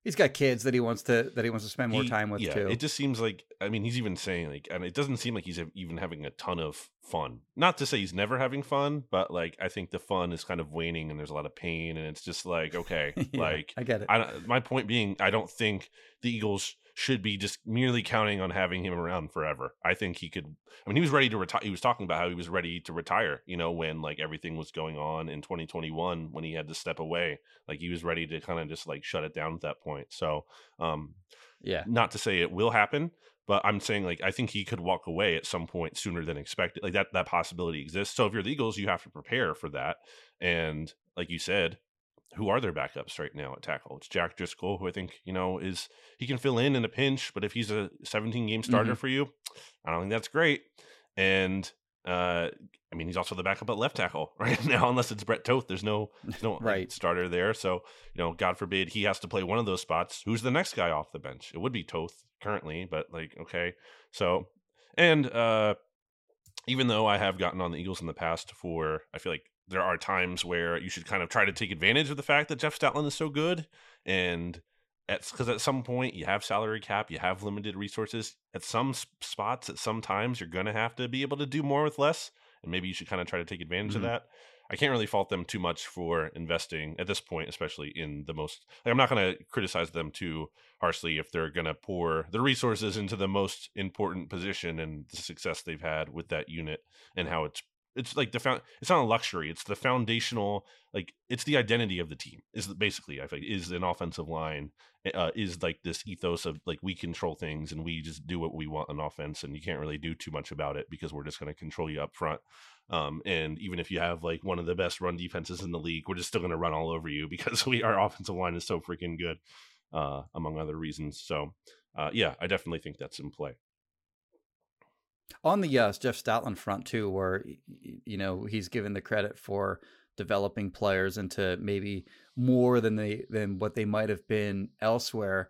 he's got kids that he wants to that he wants to spend more he, time with yeah, too. It just seems like I mean he's even saying like and it doesn't seem like he's even having a ton of fun. Not to say he's never having fun, but like I think the fun is kind of waning and there's a lot of pain and it's just like okay, yeah, like I get it. I, my point being I don't think the Eagles should be just merely counting on having him around forever. I think he could. I mean, he was ready to retire. He was talking about how he was ready to retire. You know, when like everything was going on in 2021, when he had to step away, like he was ready to kind of just like shut it down at that point. So, um, yeah, not to say it will happen, but I'm saying like I think he could walk away at some point sooner than expected. Like that that possibility exists. So if you're the Eagles, you have to prepare for that. And like you said, who are their backups right now at tackle? It's Jack Driscoll, who I think you know is he can fill in in a pinch, but if he's a 17 game starter mm-hmm. for you, I don't think that's great. And uh, I mean, he's also the backup at left tackle right now, unless it's Brett Toth. There's no, there's no right. starter there. So, you know, God forbid he has to play one of those spots. Who's the next guy off the bench? It would be Toth currently, but like, okay. So, and uh, even though I have gotten on the Eagles in the past for, I feel like there are times where you should kind of try to take advantage of the fact that Jeff Stoutland is so good, and because at, some point you have salary cap, you have limited resources. At some spots, at some times, you're going to have to be able to do more with less, and maybe you should kind of try to take advantage mm-hmm. of that. I can't really fault them too much for investing at this point, especially in the most. Like, I'm not going to criticize them too harshly if they're going to pour the resources into the most important position and the success they've had with that unit and how it's it's like the found it's not a luxury it's the foundational like it's the identity of the team is basically i think is an offensive line eh, uh, is like this ethos of like we control things and we just do what we want on offense and you can't really do too much about it because we're just going to control you up front um, and even if you have like one of the best run defenses in the league we're just still going to run all over you because we our offensive line is so freaking good uh, among other reasons so uh, yeah i definitely think that's in play on the uh, Jeff Stoutland front too, where you know he's given the credit for developing players into maybe more than they than what they might have been elsewhere.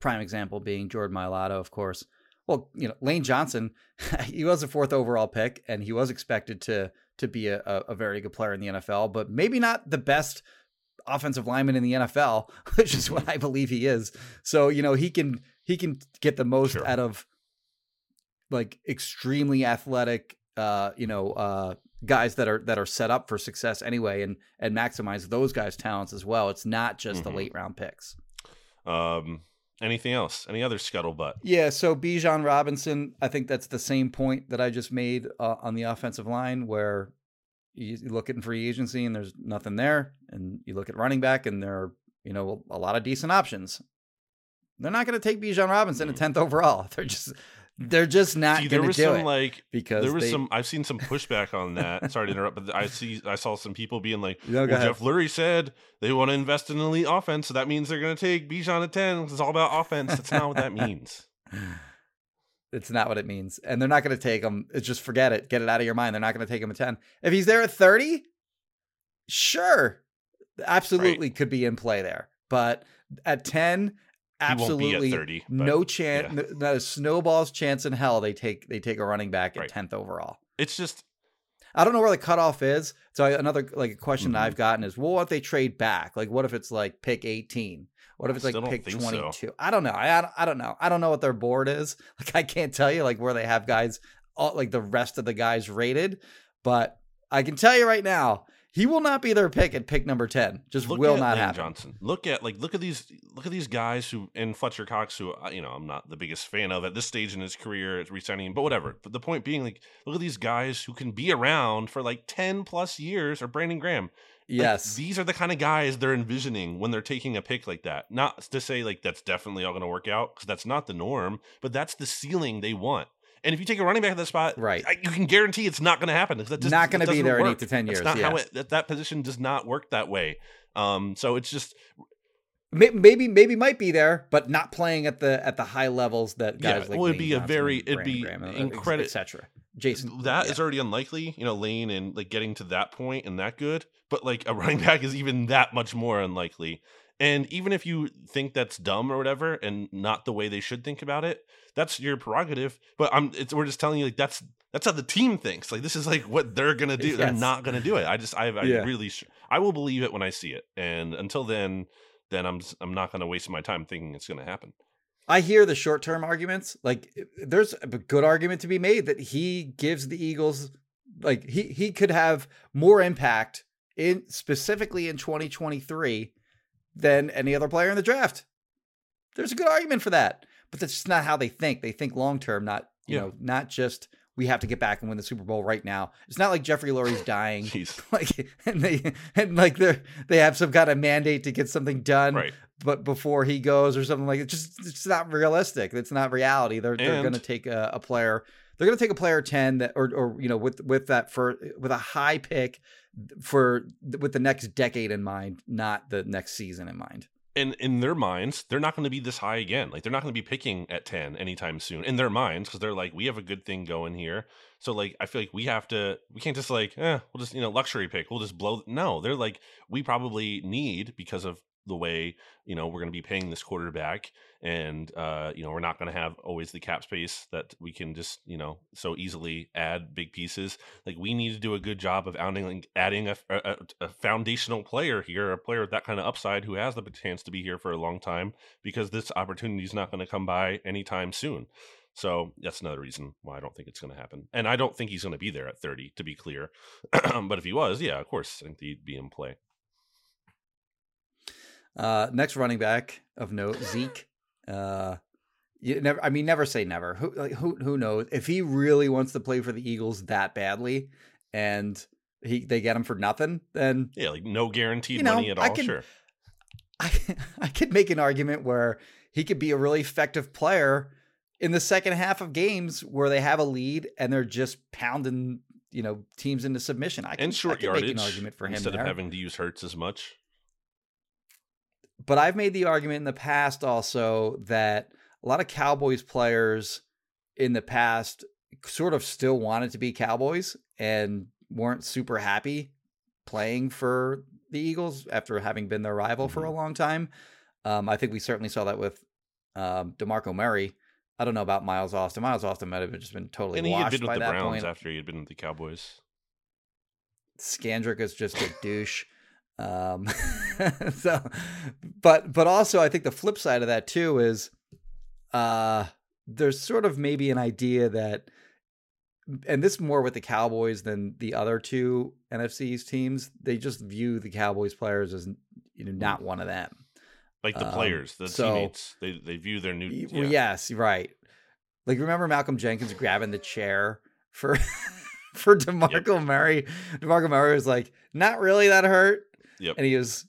Prime example being Jordan Mailata, of course. Well, you know Lane Johnson, he was a fourth overall pick, and he was expected to to be a, a very good player in the NFL, but maybe not the best offensive lineman in the NFL, which is what I believe he is. So you know he can he can get the most sure. out of like extremely athletic uh you know uh guys that are that are set up for success anyway and and maximize those guys talents as well it's not just mm-hmm. the late round picks um anything else any other scuttlebutt yeah so bijan robinson i think that's the same point that i just made uh, on the offensive line where you look at free agency and there's nothing there and you look at running back and there are you know a lot of decent options they're not going to take Bijan Robinson mm-hmm. at 10th overall. They're just they're just not see, there was some like because there was they... some i've seen some pushback on that. Sorry to interrupt but i see i saw some people being like no, well, jeff lurie said they want to invest in elite offense so that means they're going to take bijan at 10 it's all about offense. That's not what that means. It's not what it means and they're not going to take him it's just forget it get it out of your mind they're not going to take him at 10 if he's there at 30 sure absolutely right. could be in play there but at 10 absolutely 30, no chance yeah. not a snowball's chance in hell they take they take a running back at right. 10th overall. It's just i don't know where the cutoff is. So another like a question mm-hmm. i've gotten is well what if they trade back? Like what if it's like pick 18 what if it's like pick 22 so. i don't know. I, I don't know. I don't know what their board is. Like i can't tell you like where they have guys all, like the rest of the guys rated. But i can tell you right now he will not be their pick at pick number ten. Just look will not Lane happen. Johnson. Look at like look at these look at these guys who and Fletcher Cox, who uh, you know I'm not the biggest fan of at this stage in his career, resigning but whatever. But the point being, like, look at these guys who can be around for like ten plus years, or Brandon Graham. Yes, like, these are the kind of guys they're envisioning when they're taking a pick like that. Not to say like that's definitely all going to work out because that's not the norm, but that's the ceiling they want. And if you take a running back at that spot, right, you can guarantee it's not going to happen. It's just, not going to be there work. in eight to ten years. It's not how it, that, that position does not work that way. Um, so it's just maybe maybe might be there, but not playing at the at the high levels that guys yeah, like. Well, it'd be Johnson a very it'd be incredible, etc. Jason, that yeah. is already unlikely. You know, Lane and like getting to that point and that good, but like a running back is even that much more unlikely. And even if you think that's dumb or whatever, and not the way they should think about it, that's your prerogative. But I'm, it's, we're just telling you like that's that's how the team thinks. Like this is like what they're gonna do. Yes. They're not gonna do it. I just, I, I yeah. really, I will believe it when I see it. And until then, then I'm, I'm not gonna waste my time thinking it's gonna happen. I hear the short term arguments. Like there's a good argument to be made that he gives the Eagles like he he could have more impact in specifically in 2023 than any other player in the draft. There's a good argument for that, but that's just not how they think. They think long term, not you yeah. know, not just we have to get back and win the Super Bowl right now. It's not like Jeffrey Lurie's dying, like and they and like they they have some kind of mandate to get something done, right. but before he goes or something like it. Just it's not realistic. It's not reality. They're and, they're going to take a, a player. They're going to take a player ten that or or you know with with that for with a high pick for with the next decade in mind, not the next season in mind. And in their minds, they're not going to be this high again. Like they're not going to be picking at 10 anytime soon in their minds because they're like, we have a good thing going here. So like, I feel like we have to, we can't just like, eh, we'll just, you know, luxury pick. We'll just blow. No, they're like, we probably need because of the way you know we're going to be paying this quarterback and uh you know we're not going to have always the cap space that we can just you know so easily add big pieces like we need to do a good job of adding adding a, a, a foundational player here a player with that kind of upside who has the chance to be here for a long time because this opportunity is not going to come by anytime soon so that's another reason why I don't think it's going to happen. And I don't think he's going to be there at 30, to be clear. but if he was, yeah, of course, I think he'd be in play. Uh, next running back of note, Zeke. Uh, you never. I mean, never say never. Who like who who knows if he really wants to play for the Eagles that badly, and he they get him for nothing, then yeah, like no guaranteed you know, money at all. sure, I I could make an argument where he could be a really effective player in the second half of games where they have a lead and they're just pounding you know teams into submission. I can, and short I can yardage make an argument for him instead there. of having to use Hurts as much. But I've made the argument in the past also that a lot of Cowboys players in the past sort of still wanted to be Cowboys and weren't super happy playing for the Eagles after having been their rival mm-hmm. for a mm-hmm. long time. Um, I think we certainly saw that with um, Demarco Murray. I don't know about Miles Austin. Miles Austin might have just been totally and he had been with the Browns point. after he had been with the Cowboys. Scandrick is just a douche. Um, so, but but also I think the flip side of that too is, uh, there's sort of maybe an idea that, and this more with the Cowboys than the other two NFC's teams. They just view the Cowboys players as you know not one of them. Like the um, players, the so, teammates, they they view their new. Yeah. Yes, right. Like remember Malcolm Jenkins grabbing the chair for for Demarco yep. Murray. Demarco Murray was like, not really that hurt. Yep. And he was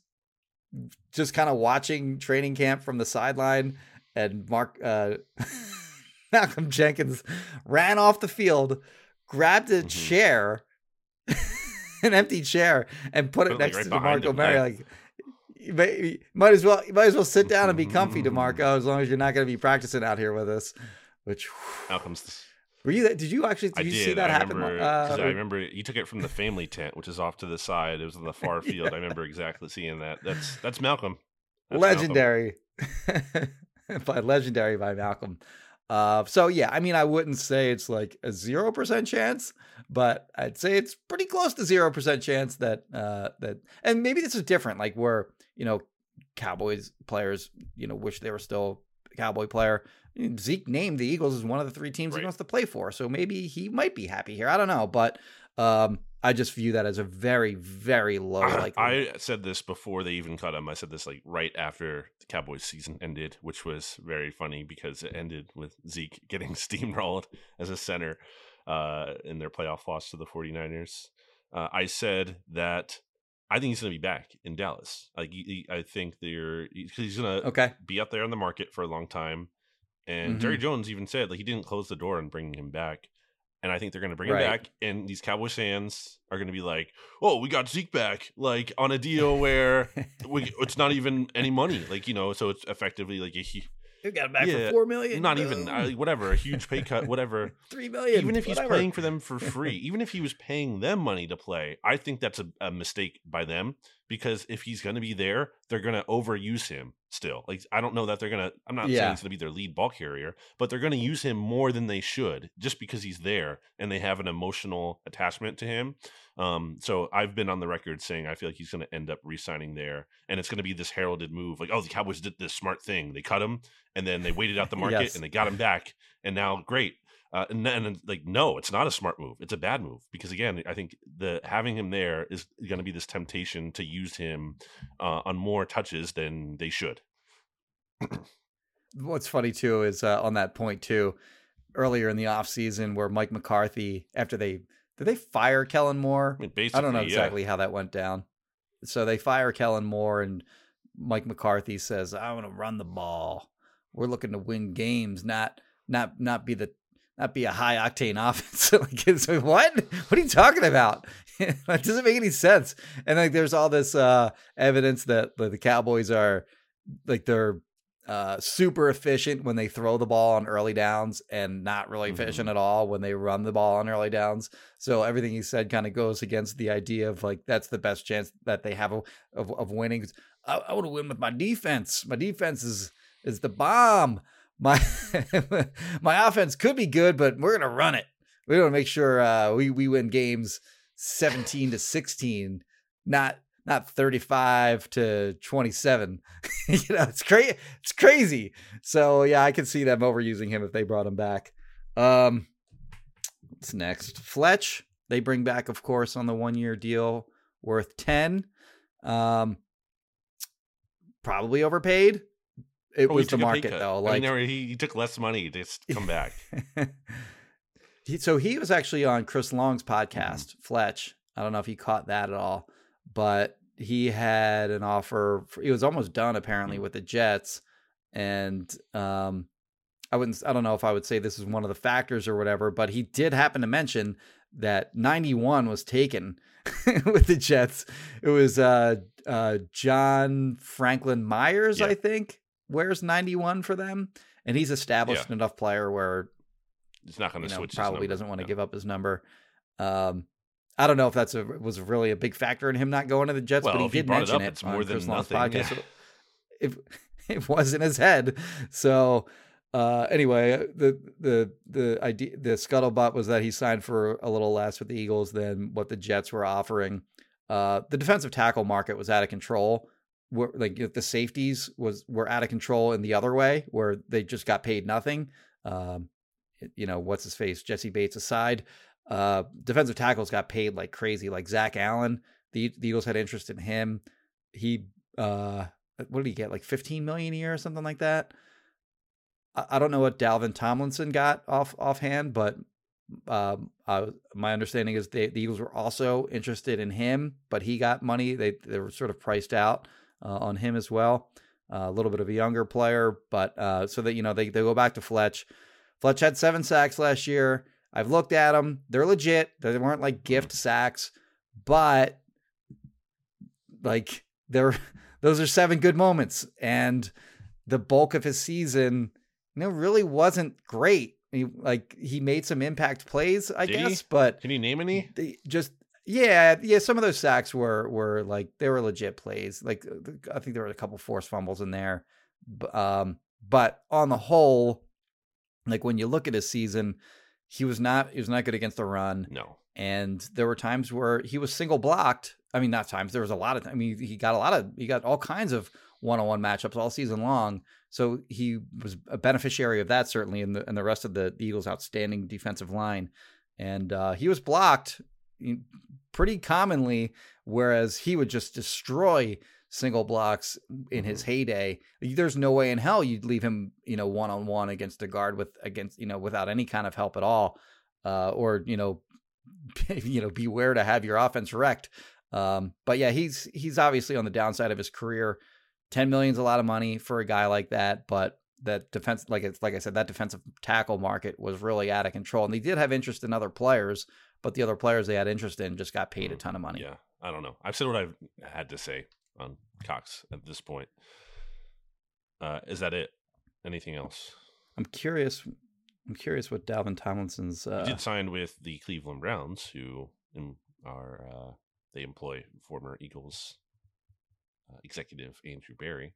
just kind of watching training camp from the sideline, and Mark uh, Malcolm Jenkins ran off the field, grabbed a mm-hmm. chair, an empty chair, and put, put it next right to Demarco Murray. Like you, might as well you might as well sit down and be comfy, Demarco, as long as you're not going to be practicing out here with us. Which Malcolm's were you? Did you actually? Did I you did. see that I happen? Remember, uh, I remember you took it from the family tent, which is off to the side. It was in the far field. I remember exactly seeing that. That's that's Malcolm. That's legendary, by legendary by Malcolm. Uh, so yeah, I mean, I wouldn't say it's like a zero percent chance, but I'd say it's pretty close to zero percent chance that uh, that, and maybe this is different. Like where you know, Cowboys players, you know, wish they were still a Cowboy player. Zeke named the Eagles as one of the three teams right. he wants to play for, so maybe he might be happy here. I don't know, but um, I just view that as a very, very low. Like I said this before they even cut him. I said this like right after the Cowboys season ended, which was very funny because it ended with Zeke getting steamrolled as a center uh, in their playoff loss to the 49ers. Uh, I said that I think he's going to be back in Dallas. Like he, he, I think they're he's going to okay. be up there on the market for a long time. And mm-hmm. Jerry Jones even said like he didn't close the door on bringing him back. And I think they're going to bring right. him back, and these Cowboys fans are going to be like, "Oh, we got Zeke back, like on a deal where we, it's not even any money, like you know, so it's effectively like a we got him back yeah, for four million. Not even uh, whatever, a huge pay cut, whatever. Three million. Even if whatever. he's playing for them for free, even if he was paying them money to play, I think that's a, a mistake by them because if he's going to be there, they're going to overuse him still. Like I don't know that they're going to I'm not yeah. saying it's going to be their lead ball carrier, but they're going to use him more than they should just because he's there and they have an emotional attachment to him. Um, so I've been on the record saying I feel like he's going to end up re-signing there, and it's going to be this heralded move, like oh the Cowboys did this smart thing, they cut him, and then they waited out the market yes. and they got him back, and now great. Uh, and then like no, it's not a smart move. It's a bad move because again, I think the having him there is going to be this temptation to use him uh, on more touches than they should. What's funny too is uh, on that point too, earlier in the off season where Mike McCarthy after they did they fire Kellen Moore? I, mean, I don't know exactly yeah. how that went down. So they fire Kellen Moore, and Mike McCarthy says, "I want to run the ball. We're looking to win games, not not not be the not be a high octane offense." like, it's, what? What are you talking about? that doesn't make any sense. And like, there's all this uh, evidence that the Cowboys are like they're uh, super efficient when they throw the ball on early downs and not really mm-hmm. efficient at all when they run the ball on early downs. So everything he said kind of goes against the idea of like that's the best chance that they have of of, of winning. I, I want to win with my defense. My defense is is the bomb. My my offense could be good, but we're gonna run it. We want to make sure uh, we we win games seventeen to sixteen, not not 35 to 27. you know, it's crazy. It's crazy. So yeah, I can see them overusing him if they brought him back. Um, what's next? Fletch. They bring back, of course, on the one year deal worth 10. Um, probably overpaid. It oh, was the market though. Like I mean, he, he took less money to come back. so he was actually on Chris Long's Mm-hmm. podcast, Fletch. I don't know if he caught that at all, but he had an offer. For, he was almost done apparently Mhm. with the Jets, and um, I wouldn't. I don't know if I would say this is one of the factors or whatever, but he did happen to mention that 91 was taken with the Jets. It was uh, uh, John Franklin Myers, Yeah. I think, wears 91 for them, and he's established Yeah. enough player where It's not going you to know, switch. probably doesn't want to Yeah. give up his number. Um, I don't know if that's a was really a big factor in him not going to the Jets, but he if he did brought it mention up, it, it's more than nothing. podcast. So It it was in his head. So uh, anyway, the the the idea the scuttlebutt was that he signed for a little less with the Eagles than what the Jets were offering. Uh, the defensive tackle market was out of control. Where, like the safeties was were out of control in the other way, where they just got paid nothing. Um, you know what's his face, Jessie Bates aside. Uh, defensive tackles got paid like crazy, like Zach Allen. The, the Eagles had interest in him. He uh, what did he get? Like 15 million a year or something like that. I, I don't know what Dalvin Tomlinson got off offhand, but um, my understanding is they, the Eagles were also interested in him, but he got money. They they were sort of priced out on him as well. Uh, a little bit of a younger player, but uh, so that you know they they go back to Fletch. Fletch had seven sacks last year. I've looked at them; they're legit. They weren't like gift sacks, but like they're those are seven good moments, and the bulk of his season, you know, really wasn't great. He, like he made some impact plays, I Did he? guess, but Can you name any? they just yeah yeah some of those sacks were were like they were legit plays like uh, i think there were a couple forced fumbles in there um but on the whole like when you look at his season he was not he was not good against the run No. and there were times where he was single blocked i mean not times there was a lot of i mean he got a lot of he got all kinds of one-on-one matchups all season long so he was a beneficiary of that certainly in the and the rest of the eagles outstanding defensive line and uh, he was blocked pretty commonly whereas he would just destroy single blocks in his heyday. There's no way in hell you'd leave him you know one-on-one against a guard with against you know without any kind of help at all uh, or you know you know beware to have your offense wrecked. Um, but yeah he's he's obviously on the downside of his career. 10 million is a lot of money for a guy like that but that defense like it's like i said that defensive tackle market was really out of control and they did have interest in other players but the other players they had interest in just got paid a Mm, ton of money Yeah, I don't know. I've said what I've had to say on Cox at this point. Uh, is that it? Anything else? i'm curious i'm curious what dalvin tomlinson's he uh, did sign with the Cleveland Browns, who are uh, they employ former Eagles uh, executive Andrew Berry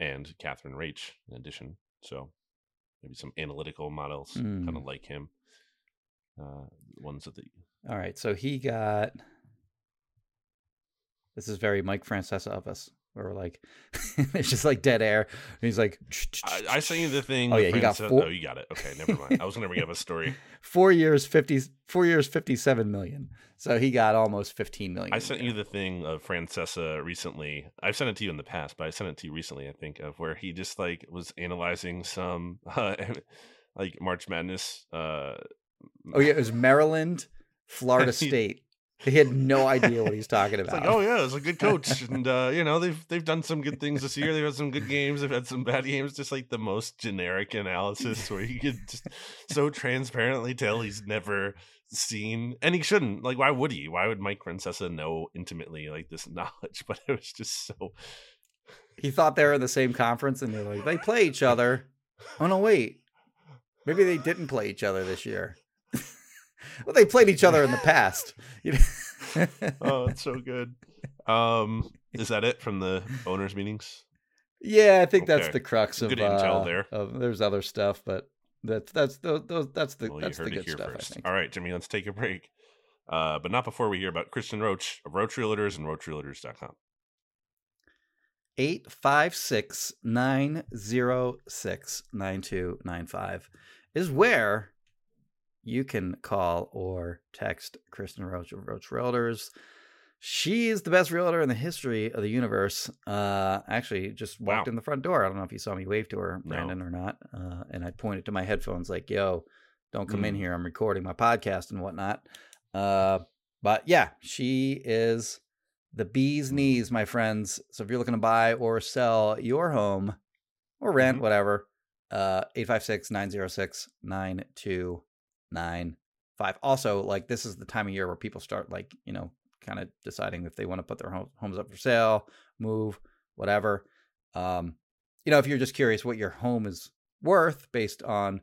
and Catherine Raiche in addition. So maybe some analytical models, kind Mm. of like him. Uh, ones that the all right so he got this is very mike francesa of us where we're like it's just like dead air and he's like I, I sent you the thing. Oh, yeah, he got four- Oh, you got it. Okay, never mind. I was to bring up a story. four years 50 four years 57 million so he got almost 15 million I sent you the thing of Francesa recently. I've sent it to you in the past, but I sent it to you recently. I think of where he just like was analyzing some uh, like March Madness. Uh, oh yeah it was maryland florida state he had no idea what he's talking It's about like, oh yeah, it's a good coach, and uh, you know they've they've done some good things this year. They've had some good games. They've had some bad games. Just like the most generic analysis, where you could just so transparently tell he's never seen, and he shouldn't. Like, why would he? Why would Mike Francesa know intimately like this knowledge? But it was just so. he thought they were in the same conference and they're like they play each other oh no wait maybe they didn't play each other this year well they played each other in the past Oh, it's so good. Um, is that it from the owners' meetings? Yeah, I think that's the crux of Good intel uh, there. Of, there's other stuff, but that's that's those, those that's the Well, that's the good stuff. first. I think. All right, Jimmy, let's take a break. Uh, but not before we hear about Kristin Roach of Roach Realtors and RoachRealtors.com. Eight five six nine zero six nine two nine five is where you can call or text Kristin Roach of Roach Realtors. She is the best realtor in the history of the universe. Uh, actually, just walked Wow. in the front door. I don't know if you saw me wave to her, No. Brandon, or not. Uh, and I pointed to my headphones like, "Yo, don't come mm. in here. I'm recording my podcast and whatnot. Uh, but yeah, she is the bee's knees, my friends. So if you're looking to buy or sell your home or rent, mm-hmm. whatever, uh, 856 906 9295. Also, like, this is the time of year where people start, like, you know, kind of deciding if they want to put their homes up for sale, move, whatever. Um, you know, if you're just curious what your home is worth based on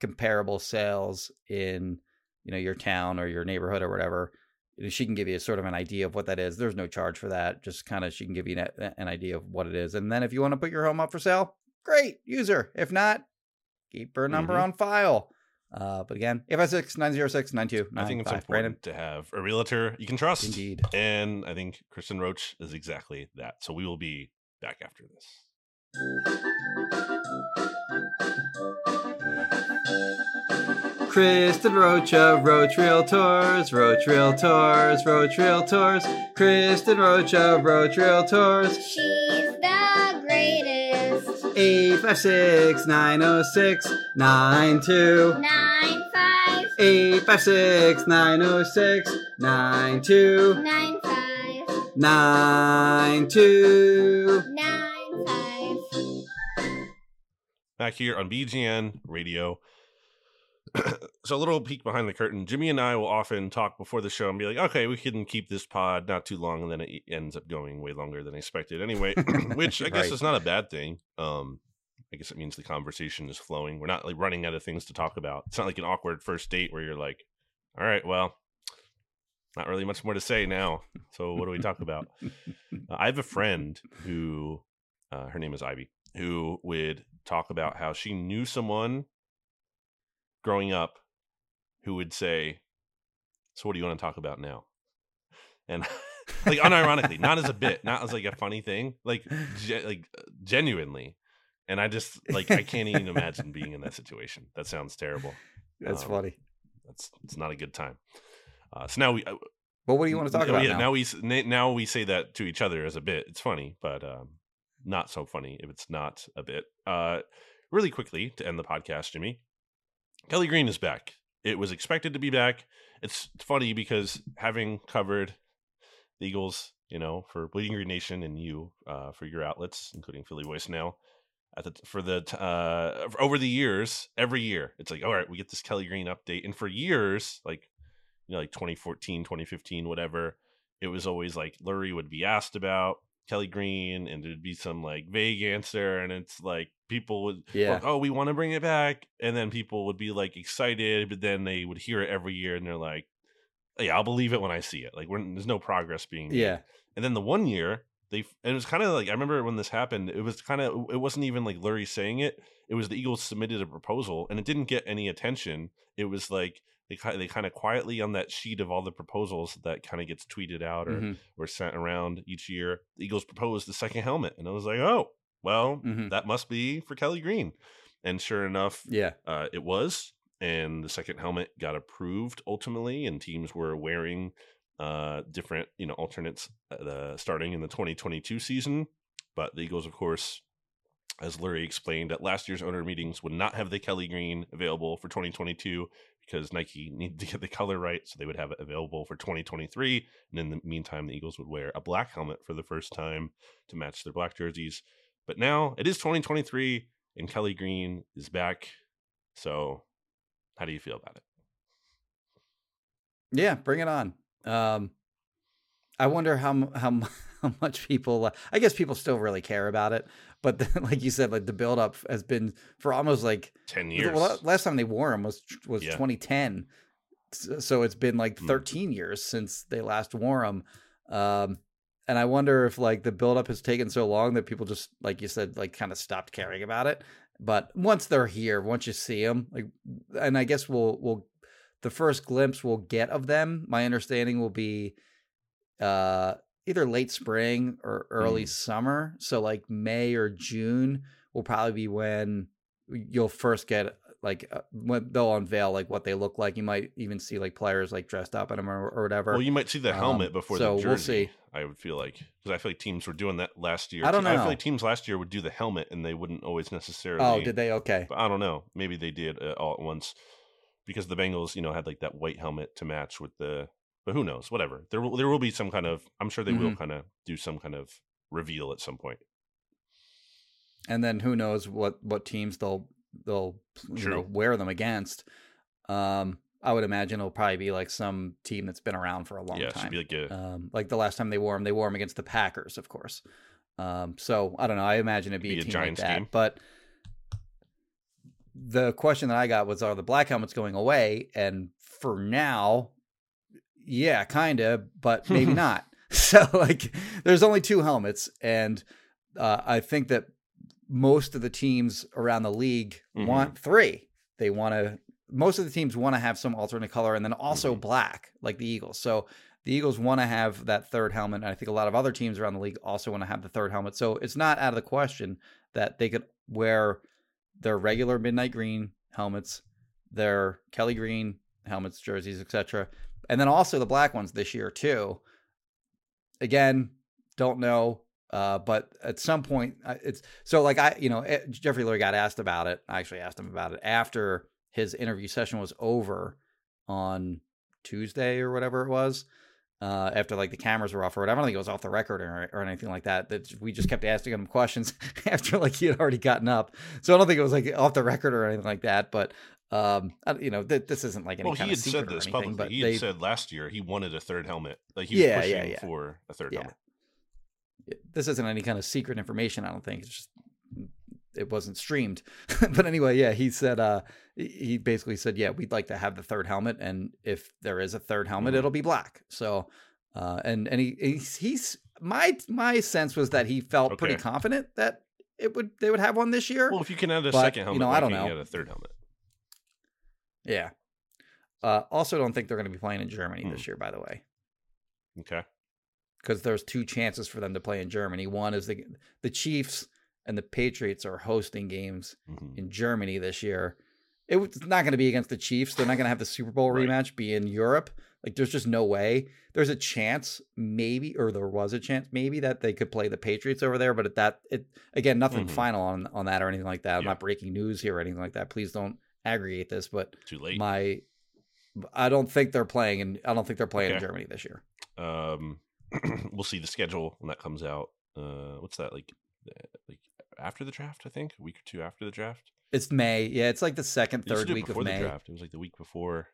comparable sales in, you know, your town or your neighborhood or whatever, she can give you a sort of an idea of what that is. There's no charge for that. Just kind of she can give you an, an idea of what it is. And then if you want to put your home up for sale, great, use her. If not, keep her number mm-hmm. on file. Uh, but again, if I six nine zero six nine two. I think it's important Brandon. to have a realtor you can trust. Indeed. And I think Kristin Roach is exactly that. So we will be back after this. Kristen Rocha, Roach Realtors, Roach Realtors, Roach Realtors, Kristen Rocha, Roach Realtors. She's the greatest. 856 906 9295. 856 906 9295. 9295. Back here on BGN Radio so a little peek behind the curtain. Jimmy and I will often talk before the show and be like, "Okay, we can keep this pod not too long," and then it ends up going way longer than expected. Anyway, which I guess right. is not a bad thing. Um, I guess it means the conversation is flowing. We're not like running out of things to talk about. It's not like an awkward first date where you're like, "All right, well, not really much more to say now. So what do we talk about?" uh, I have a friend who, uh, her name is Ivy, who would talk about how she knew someone growing up who would say, "So what do you want to talk about now?" And like unironically, not as a bit, not as like a funny thing, like ge- like genuinely. And I just like I can't even imagine being in that situation. That sounds terrible. That's um, funny. That's it's not a good time. Uh, so now we. Uh, well, what do you want to talk about? Yeah, now? now? we now we say that to each other as a bit. It's funny, but um, not so funny if it's not a bit. Uh, really quickly to end the podcast, Jimmy. Kelly Green is back. It was expected to be back. It's funny because having covered the Eagles, you know, for Bleeding Green Nation and you uh, for your outlets, including Philly Voice now, at the for the uh, over the years, every year it's like, all right, we get this Kelly Green update, and for years, like you know, like 2014, 2015, whatever, it was always like Lurie would be asked about Kelly Green, and there'd be some like vague answer, and it's like people would, yeah, like, oh, we want to bring it back, and then people would be like excited, but then they would hear it every year, and they're like, yeah, I'll believe it when I see it. Like, there's no progress being made. yeah. And then the one year they, and it was kind of like I remember when this happened. It was kind of it wasn't even like Lurie saying it. It was the Eagles submitted a proposal, and it didn't get any attention. It was like they they kind of quietly on that sheet of all the proposals that kind of gets tweeted out or mm-hmm. or sent around each year. The Eagles proposed the second helmet, and I was like, oh, well, mm-hmm. that must be for Kelly Green. And sure enough, yeah, uh, it was. And the second helmet got approved ultimately, and teams were wearing uh, different, you know, alternates uh, starting in the 2022 season. But the Eagles, of course, as Lurie explained at last year's owner meetings, would not have the Kelly Green available for 2022 because Nike needed to get the color right, so they would have it available for 2023. And in the meantime, the Eagles would wear a black helmet for the first time to match their black jerseys. But now it is 2023, and Kelly Green is back. So, how do you feel about it? Yeah, bring it on. Um, I wonder how how how much people. Uh, I guess people still really care about it, but the, like you said, like the buildup has been for almost like ten years. Well, last time they wore them was was yeah. 2010, so it's been like hmm. 13 mm. years since they last wore them. Um, and I wonder if like the buildup has taken so long that people just like you said like kind of stopped caring about it. But once they're here, once you see them, like, and I guess we'll we'll the first glimpse we'll get of them. My understanding will be uh either late spring or early mm. summer. So like May or June will probably be when you'll first get like uh, when they'll unveil like what they look like. You might even see like players like dressed up in them or, or whatever. Well, you might see the helmet um, before so the jersey. We'll see. I would feel like because I feel like teams were doing that last year. I don't know. I feel like teams last year would do the helmet and they wouldn't always necessarily. Oh, did they? Okay. But I don't know. Maybe they did uh, all at once. because the Bengals, you know, had like that white helmet to match with the. But who knows? Whatever. There will there will be some kind of. I'm sure they mm-hmm. will kind of do some kind of reveal at some point. And then who knows what what teams they'll they'll you know wear them against. Um, I would imagine it'll probably be like some team that's been around for a long yeah, time. Be like, a... um, like the last time they wore them, they wore them against the Packers, of course. Um, so I don't know. I imagine it'd be, be a, a, team Giants like that. Game. But the question that I got was, are the black helmets going away? And for now, yeah, kind of, but maybe not. So like, there's only two helmets, and uh, I think that most of the teams around the league mm-hmm. want three. They want to most of the teams want to have some alternate color and then also mm-hmm. black, like the Eagles. So the Eagles want to have that third helmet. And I think a lot of other teams around the league also want to have the third helmet. So it's not out of the question that they could wear their regular midnight green helmets, their Kelly green helmets, jerseys, etc. And then also the black ones this year too. Again, don't know. Uh, but at some point, it's so like I, you know, eh, Jeffrey Lurie got asked about it. I actually asked him about it after his interview session was over on Tuesday or whatever it was. Uh, after like the cameras were off or whatever, I don't think it was off the record or, or anything like that. That we just kept asking him questions after like he had already gotten up. So I don't think it was like off the record or anything like that. But um, you know, th- this isn't like any well, he had said this anything, publicly. But he they, had said last year he wanted a third helmet. Like he was yeah, pushing yeah, yeah. for a third helmet. This isn't any kind of secret information. I don't think it's just it wasn't streamed. but anyway, yeah, he said uh he basically said, yeah, we'd like to have the third helmet, and if there is a third helmet, mm-hmm. it'll be black. So, uh, and and he he's, he's my my sense was that he felt okay. pretty confident that it would they would have one this year. Well, if you can add a but, second helmet, you know, I don't know, add a third helmet. Yeah. Uh, also, don't think they're going to be playing in Germany this hmm. year. By the way. Okay. Because there's two chances for them to play in Germany. One is the the Chiefs and the Patriots are hosting games mm-hmm. in Germany this year. It's not going to be against the Chiefs. They're not going to have the Super Bowl right. rematch be in Europe. Like, there's just no way. There's a chance, maybe, or there was a chance, maybe that they could play the Patriots over there. But at that, it again, nothing mm-hmm. final on on that or anything like that. I'm not breaking news here or anything like that. Please don't aggregate this. But too late. My, I don't think they're playing, and I don't think they're playing okay. in Germany this year. Um, we'll see the schedule when that comes out. Uh, what's that like? Like after the draft, I think a week or two after the draft. It's May. Yeah, it's like the second, third week of May. draft. It was like the week before.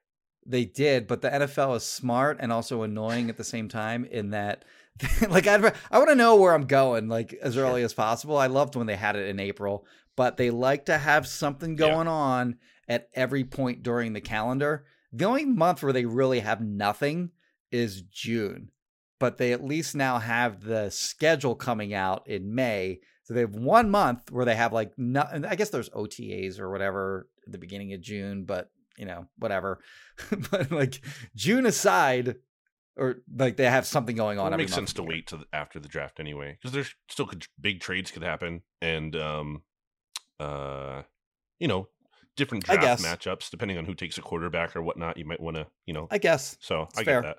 They did, but the NFL is smart and also annoying at the same time. In that, like, I'd, I want to know where I'm going, like as sure. early as possible. I loved when they had it in April, but they like to have something going yeah. on at every point during the calendar. The only month where they really have nothing is June, but they at least now have the schedule coming out in May so they have one month where they have like no, I guess there's OTAs or whatever at the beginning of June, but you know, whatever. but like June aside, or like they have something going on. It makes sense to wait to after the draft anyway, because there's still could, big trades could happen, and um, uh, you know, different draft matchups depending on who takes a quarterback or whatnot. You might want to, you know, I guess. So it's I fair. get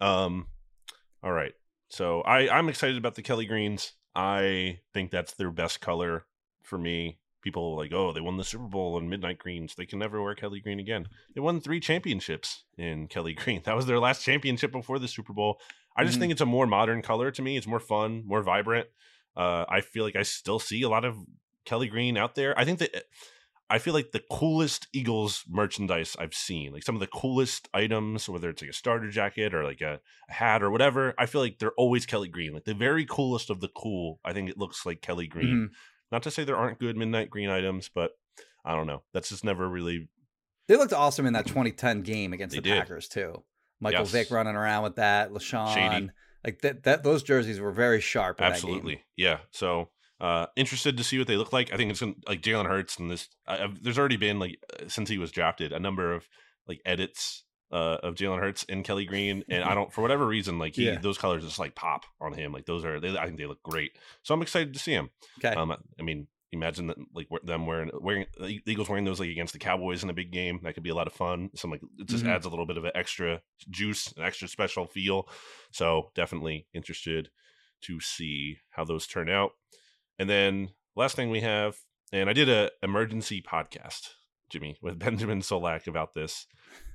that. Um, all right. So I I'm excited about the Kelly Greens. I think that's their best color for me. People like, oh, they won the Super Bowl in midnight greens. They can never wear Kelly green again. They won three championships in Kelly green. That was their last championship before the Super Bowl. I just mm-hmm. think it's a more modern color to me. It's more fun, more vibrant. Uh, I feel like I still see a lot of Kelly green out there. I think that I feel like the coolest Eagles merchandise I've seen, like some of the coolest items, whether it's like a starter jacket or like a, a, hat or whatever, I feel like they're always Kelly Green. Like the very coolest of the cool, I think it looks like Kelly Green. Mm-hmm. Not to say there aren't good midnight green items, but I don't know. That's just never really. They looked awesome in that 2010 game against they the did. Packers too. Michael yes. Vick running around with that, LeSean. Shady. Like that, that those jerseys were very sharp. Absolutely, yeah. So uh, interested to see what they look like. I think it's gonna, like Jalen Hurts and this. there's already been like uh, since he was drafted a number of like edits uh, of Jalen Hurts and Kelly Green, and I don't for whatever reason like he, yeah. those colors just like pop on him. Like those are they, I think they look great. So I'm excited to see him. Okay. Um, I mean, imagine that like them wearing wearing the Eagles wearing those like against the Cowboys in a big game. That could be a lot of fun. Some like it just mm-hmm. adds a little bit of an extra juice, an extra special feel. So definitely interested to see how those turn out. And then last thing we have, and I did a emergency podcast Jimmy, with Benjamin Solak about this.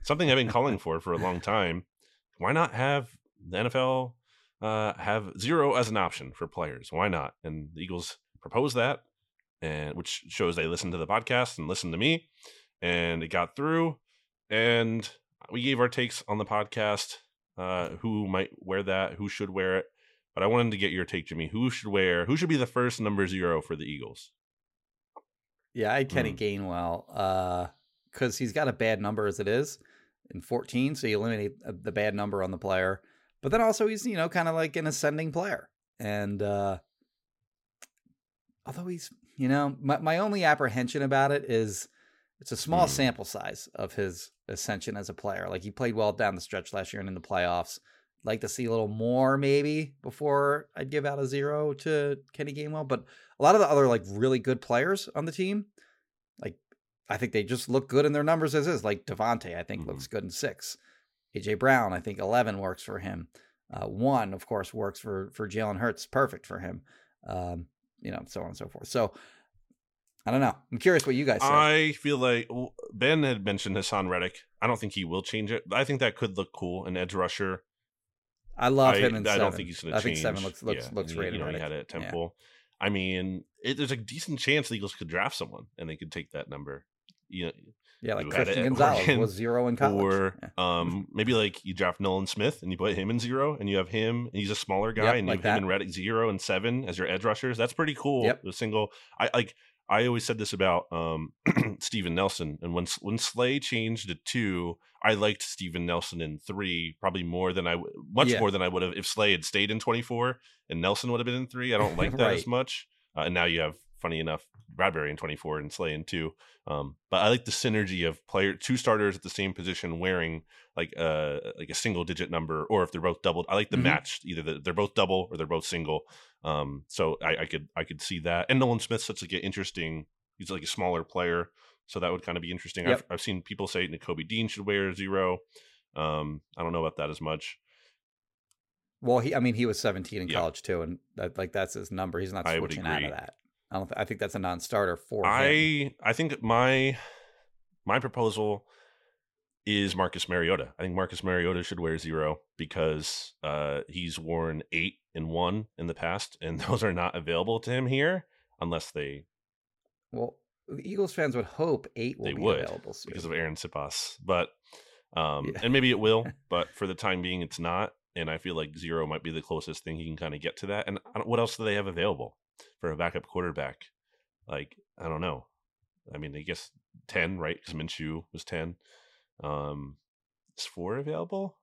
Something I've been calling for for a long time. Why not have the NFL uh, have zero as an option for players? Why not? And the Eagles proposed that, and which shows they listened to the podcast and listened to me, and it got through. And we gave our takes on the podcast. Uh, who might wear that? Who should wear it? But I wanted to get your take, Jimmy. Who should wear? Who should be the first number zero for the Eagles? Yeah, I Kenny mm. Gainwell because uh, because he's got a bad number as it is in 14, so you eliminate uh, the bad number on the player. But then also he's you know kind of like an ascending player, and uh, although he's you know my my only apprehension about it is it's a small mm. sample size of his ascension as a player. Like he played well down the stretch last year and in the playoffs. Like to see a little more maybe before I'd give out a zero to Kenny Gainwell. But a lot of the other like really good players on the team, like I think they just look good in their numbers as is. Like DeVonta, I think mm-hmm. looks good in six. AJ Brown, I think eleven works for him. Uh, one, of course, works for for Jalen Hurts, perfect for him. Um, you know, so on and so forth. So I don't know. I'm curious what you guys say. I feel like Ben had mentioned Haason Reddick. I don't think he will change it. I think that could look cool. An edge rusher. I love I, him. In I do don't think he's going to change. I think seven looks looks yeah. looks great. You know, he had it at Temple. Yeah. I mean, it, there's a decent chance the Eagles could draft someone and they could take that number. You know, yeah, like Christian Gonzalez Oregon, was zero in college. Or yeah. um, maybe like you draft Nolan Smith and you put him in zero, and you have him, and he's a smaller guy, yep, and you like have that. him in Reddick zero and seven as your edge rushers. That's pretty cool. Yep. The single, I like. I always said this about um, Steven Nelson, and when when Slay changed to two, I liked Steven Nelson in three probably more than I much yeah. more than I would have if Slay had stayed in twenty four and Nelson would have been in three. I don't like that right. as much. Uh, and now you have funny enough Bradberry in twenty four and Slay in two. Um, but I like the synergy of player two starters at the same position wearing like a uh, like a single digit number, or if they're both doubled. I like the mm-hmm. match either the, they're both double or they're both single. Um, so I, I, could I could see that. And Nolan Smith's such like an interesting. He's like a smaller player, so that would kind of be interesting. Yep. I've, I've seen people say Nakobe Dean should wear zero. Um, I don't know about that as much. Well, he I mean he was 17 in college too, and that like that's his number. He's not switching out of that. I don't. Th- I think that's a non-starter for. I him. I think my my proposal is Marcus Mariota. I think Marcus Mariota should wear zero because uh, he's worn eight and one in the past, and those are not available to him here unless they. Well, the Eagles fans would hope eight will they be would, available soon. because of Arryn Siposs, but um, yeah. and maybe it will, but for the time being, it's not. And I feel like zero might be the closest thing he can kind of get to that. And what else do they have available for a backup quarterback? Like I don't know. I mean, I guess ten, right? Because Minshew was ten. Um, is four available?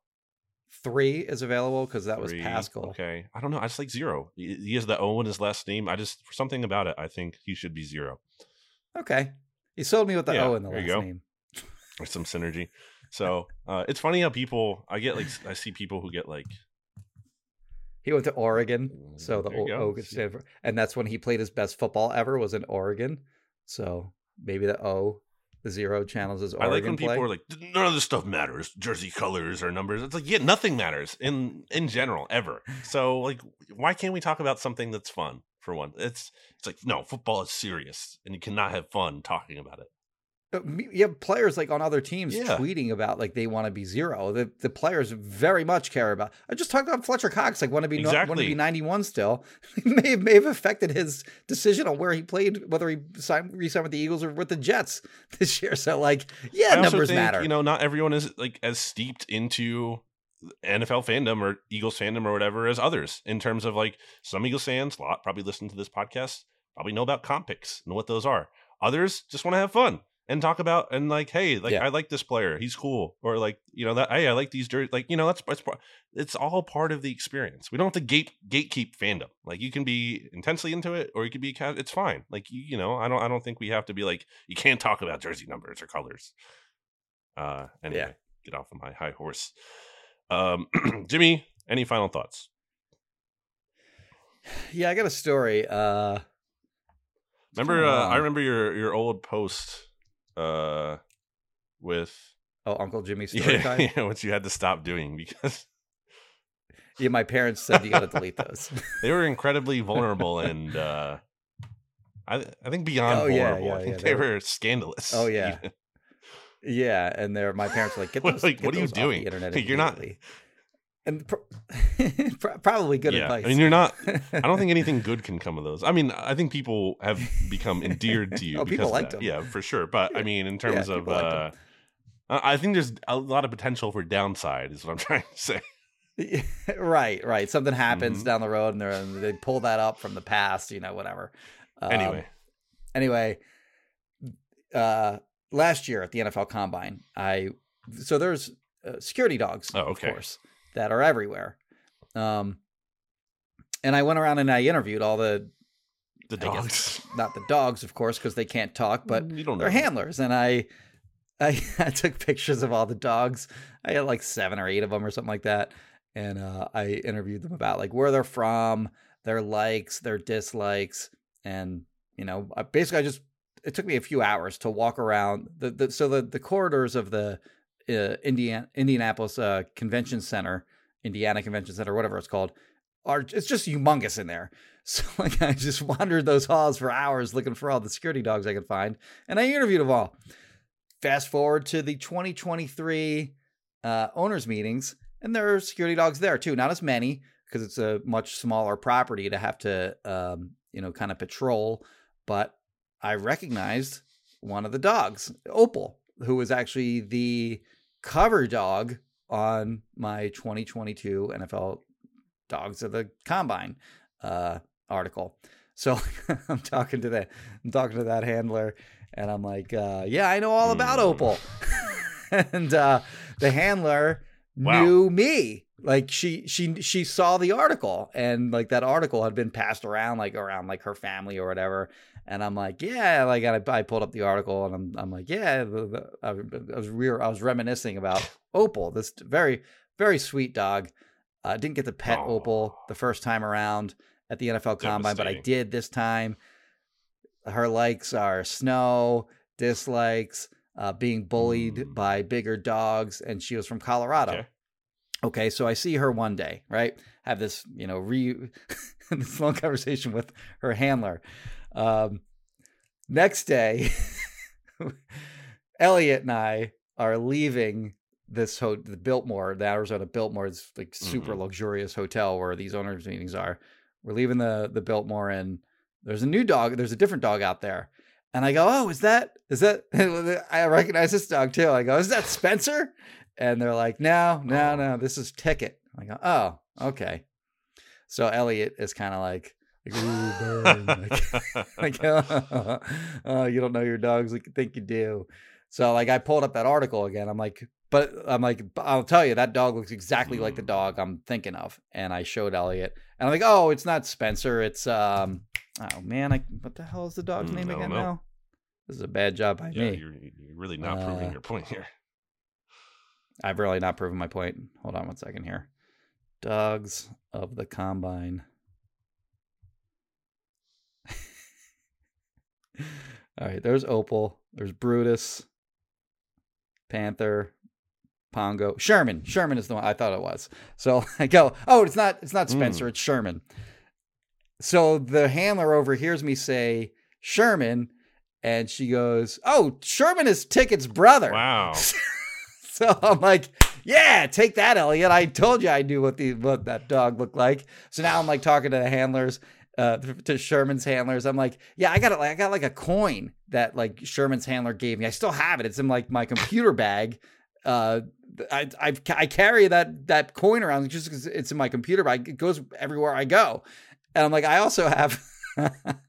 Three is available because that Three, was Pascal. Okay, I don't know. I just like zero. He has the O in his last name. I just for something about it, I think he should be zero. Okay, he sold me with the yeah, O in the last name. There's some synergy. So uh, it's funny how people I get like I see people who get like he went to Oregon, so the O, o stand for, and that's when he played his best football ever was in Oregon. So maybe the O the zero channels is Oregon I like when play. people are like, none of this stuff matters. Jersey colors or numbers. It's like, yeah, nothing matters in in general ever. So like, why can't we talk about something that's fun for one? It's it's like no, football is serious, and you cannot have fun talking about it you have players like on other teams yeah. tweeting about like they want to be zero. The the players very much care about. I just talked about Fletcher Cox like want to be exactly. want to be ninety one still. may have, may have affected his decision on where he played, whether he signed re-signed with the Eagles or with the Jets this year. So like, yeah, I numbers think, matter. You know, not everyone is like as steeped into NFL fandom or Eagles fandom or whatever as others. In terms of like some Eagles fans, a lot probably listen to this podcast, probably know about comp picks and what those are. Others just want to have fun and talk about and like hey like yeah. i like this player he's cool or like you know that hey i like these dirt like you know that's, that's it's all part of the experience. We don't have to gate gatekeep fandom. Like you can be intensely into it or you could be it's fine. Like you, you know i don't i don't think we have to be like you can't talk about jersey numbers or colors. Uh anyway yeah. get off of my high horse. Um jimmy any final thoughts? Yeah i got a story uh remember uh, i remember your your old post uh with oh Uncle Jimmy's story yeah, time. Yeah, which you had to stop doing because yeah, my parents said you got to delete those. they were incredibly vulnerable and uh I I think beyond oh, vulnerable. Yeah, yeah, I think they, were, were, scandalous. Oh yeah. Yeah, and they're my parents were like, "Get those, like, get what are you doing? internet You're not- immediately." And pro- pro- probably good yeah. advice. I mean, you're not. I don't think anything good can come of those. I mean, I think people have become endeared to you. Oh, because people liked them. Yeah, for sure. But I mean, in terms of, uh. I think there's a lot of potential for downside. Is what I'm trying to say. right, right. Something happens Mhm. down the road, and they pull that up from the past. You know, whatever. Um, Anyway, anyway, uh, last year at the NFL Combine, I so there's uh, security dogs, Oh, okay. of course, that are everywhere. Um, and I went around and I interviewed all the the I guess dogs. not the dogs, of course, because they can't talk, but you don't know. they're handlers, and I, I, I took pictures of all the dogs. I had like seven or eight of them or something like that, and uh, I interviewed them about like where they're from, their likes, their dislikes, and you know, basically, I just it took me a few hours to walk around the, the so the the corridors of the uh, Indiana Indianapolis uh, Convention Center, Indiana Convention Center, whatever it's called, are it's just humongous in there. So like I just wandered those halls for hours looking for all the security dogs I could find, and I interviewed them all. Fast forward to the 2023 uh, owners meetings, and there are security dogs there too. Not as many because it's a much smaller property to have to um, you know kind of patrol, but I recognized one of the dogs, Opal, who was actually the cover dog on my 2022 NFL Dogs of the Combine uh, article. So I'm talking to that, I'm talking to that handler, and I'm like, uh, "Yeah, I know all about Mm. Opal." and uh, the handler Wow. knew me. Like she she she saw the article, and like that article had been passed around like around like her family or whatever. And I'm like, yeah, like I, I pulled up the article, and I'm I'm like, yeah, the, the, I, was re- I was reminiscing about Opal, this very very sweet dog. I didn't get to pet Aw. Opal the first time around at the NFL Combine, but I did this time. Her likes are snow, dislikes, uh, being bullied Mm. by bigger dogs, and she was from Colorado. Okay. Okay, so I see her one day, right? Have this, you know, re this long conversation with her handler. Um, next day, Elliot and I are leaving this ho- the Biltmore, the Arizona Biltmore is like super Mhm. luxurious hotel where these owners meetings are. We're leaving the the Biltmore and there's a new dog, there's a different dog out there. And I go, "Oh, is that is that I recognize this dog too." I go, "Is that Spencer?" And they're like, "No, no, no, this is Ticket." I go, "Oh, okay." So Elliot is kind of like like, Ooh, burn. like, like oh, oh, you don't know your dogs like you think you do. So like I pulled up that article again. I'm like, but I'm like, I'll tell you that dog looks exactly like the Mm. dog I'm thinking of. And I showed Elliot, and I'm like, oh, it's not Spencer. It's um, oh man, I what the hell is the dog's Mm, name again know. now? This is a bad job by yeah, me. you're, you're really not proving Uh, your point here. I've really not proven my point. Hold on one second here. Dogs of the Combine. All right, there's Opal. There's Brutus, Panther, Pongo, Sherman. Sherman is the one I thought it was. So I go, oh, it's not. It's not hmm. Spencer. It's Sherman. So the handler overhears me say Sherman, and she goes, "Oh, Sherman is Ticket's brother." Wow. So I'm like, yeah, take that, Elliot. I told you I knew what the what that dog looked like. So now I'm like talking to the handlers, uh, to Sherman's handlers. I'm like, yeah, I got it. Like I got like a coin that like Sherman's handler gave me. I still have it. It's in like my computer bag. Uh, I I, I carry that that coin around just because it's in my computer bag. It goes everywhere I go, and I'm like, I also have.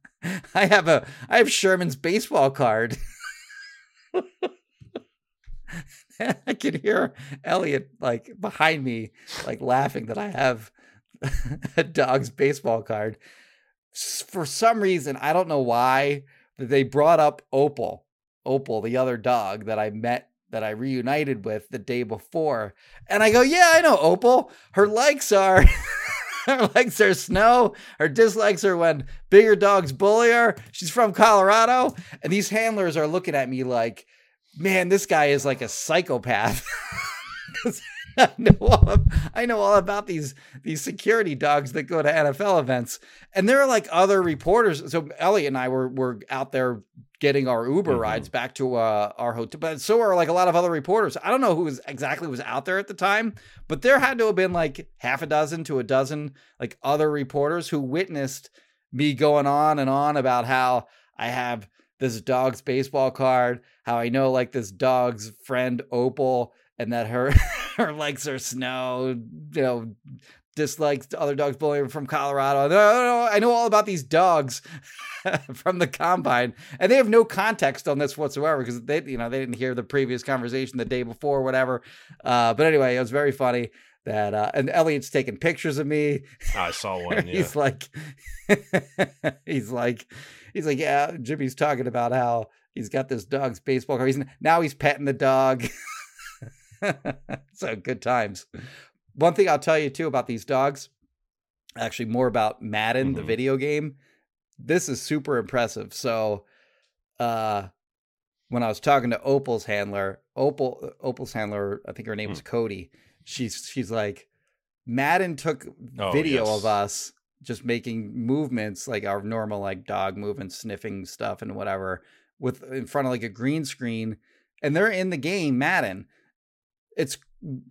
I have a I have Sherman's baseball card. I can hear Elliot like behind me, like laughing that I have a dog's baseball card. For some reason, I don't know why, they brought up Opal, Opal, the other dog that I met, that I reunited with the day before. And I go, Yeah, I know Opal. Her likes are. Her likes are snow. Her dislikes are when bigger dogs bully her. She's from Colorado. And these handlers are looking at me like, man, this guy is like a psychopath. I know all, I know all about these these security dogs that go to NFL events, and there are like other reporters. So Elliot and I were were out there getting our Uber mm-hmm. rides back to uh, our hotel. But so are like a lot of other reporters. I don't know who was exactly was out there at the time, but there had to have been like half a dozen to a dozen like other reporters who witnessed me going on and on about how I have this dog's baseball card, how I know like this dog's friend Opal, and that her her likes are snow, you know, dislikes other dogs bullying from Colorado. I know all about these dogs from the combine, and they have no context on this whatsoever because they, you know, they didn't hear the previous conversation the day before, or whatever. Uh, but anyway, it was very funny that, uh, and Elliot's taking pictures of me. I saw one. Yeah. he's like, he's like, he's like, yeah. Jimmy's talking about how he's got this dog's baseball card. He's now he's petting the dog. so good times. One thing I'll tell you too about these dogs, actually more about Madden, mm-hmm. the video game. This is super impressive. So, uh, when I was talking to Opal's handler, Opal Opal's handler, I think her name mm. was Cody. She's she's like, Madden took oh, video yes. of us just making movements like our normal like dog movements, sniffing stuff and whatever, with in front of like a green screen, and they're in the game Madden. It's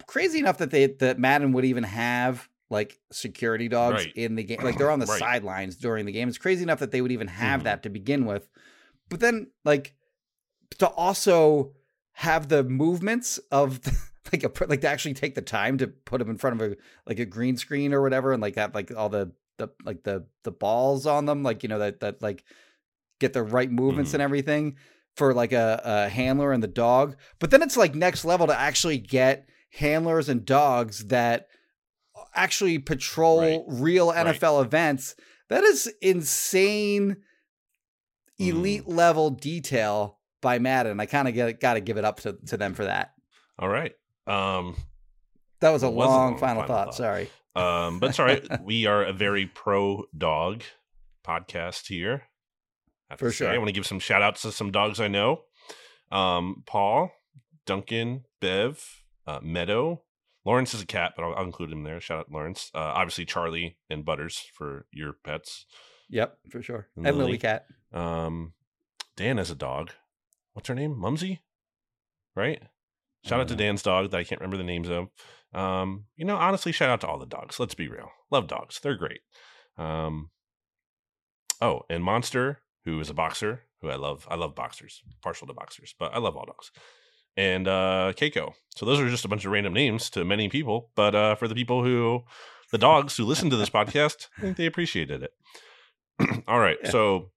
crazy enough that they that Madden would even have like security dogs right. in the game. Like they're on the right. sidelines during the game. It's crazy enough that they would even have mm-hmm. that to begin with. But then like to also have the movements of the, like a like to actually take the time to put them in front of a like a green screen or whatever and like that like all the the like the the balls on them like you know that that like get the right movements mm-hmm. and everything for like a, a handler and the dog but then it's like next level to actually get handlers and dogs that actually patrol right. real NFL right. events. That is insane, elite mm. level detail by Madden. I kind of got to give it up to, to them for that. All right. Um, that was a long, long final, final thought. thought. Sorry. Um, but it's all right. we are a very pro dog podcast here. For sure. I want to give some shout outs to some dogs I know. Um, Paul, Duncan, Bev, uh, Meadow. Lawrence is a cat, but I'll, I'll, include him there. Shout out Lawrence. Uh, obviously, Charlie and Butters for your pets. Yep, for sure. And, and Lily. Lily Cat. Um, Dan has a dog. What's her name? Mumsy, right? Shout out to Dan's dog that I can't remember the names of. Um, you know, honestly, shout out to all the dogs. Let's be real. Love dogs. They're great. Um, oh, and Monster, who is a boxer, who I love. I love boxers, partial to boxers, but I love all dogs and uh, Keiko. So those are just a bunch of random names to many people, but uh, for the people who, the dogs who listen to this podcast, I think they appreciated it. All right, yeah. so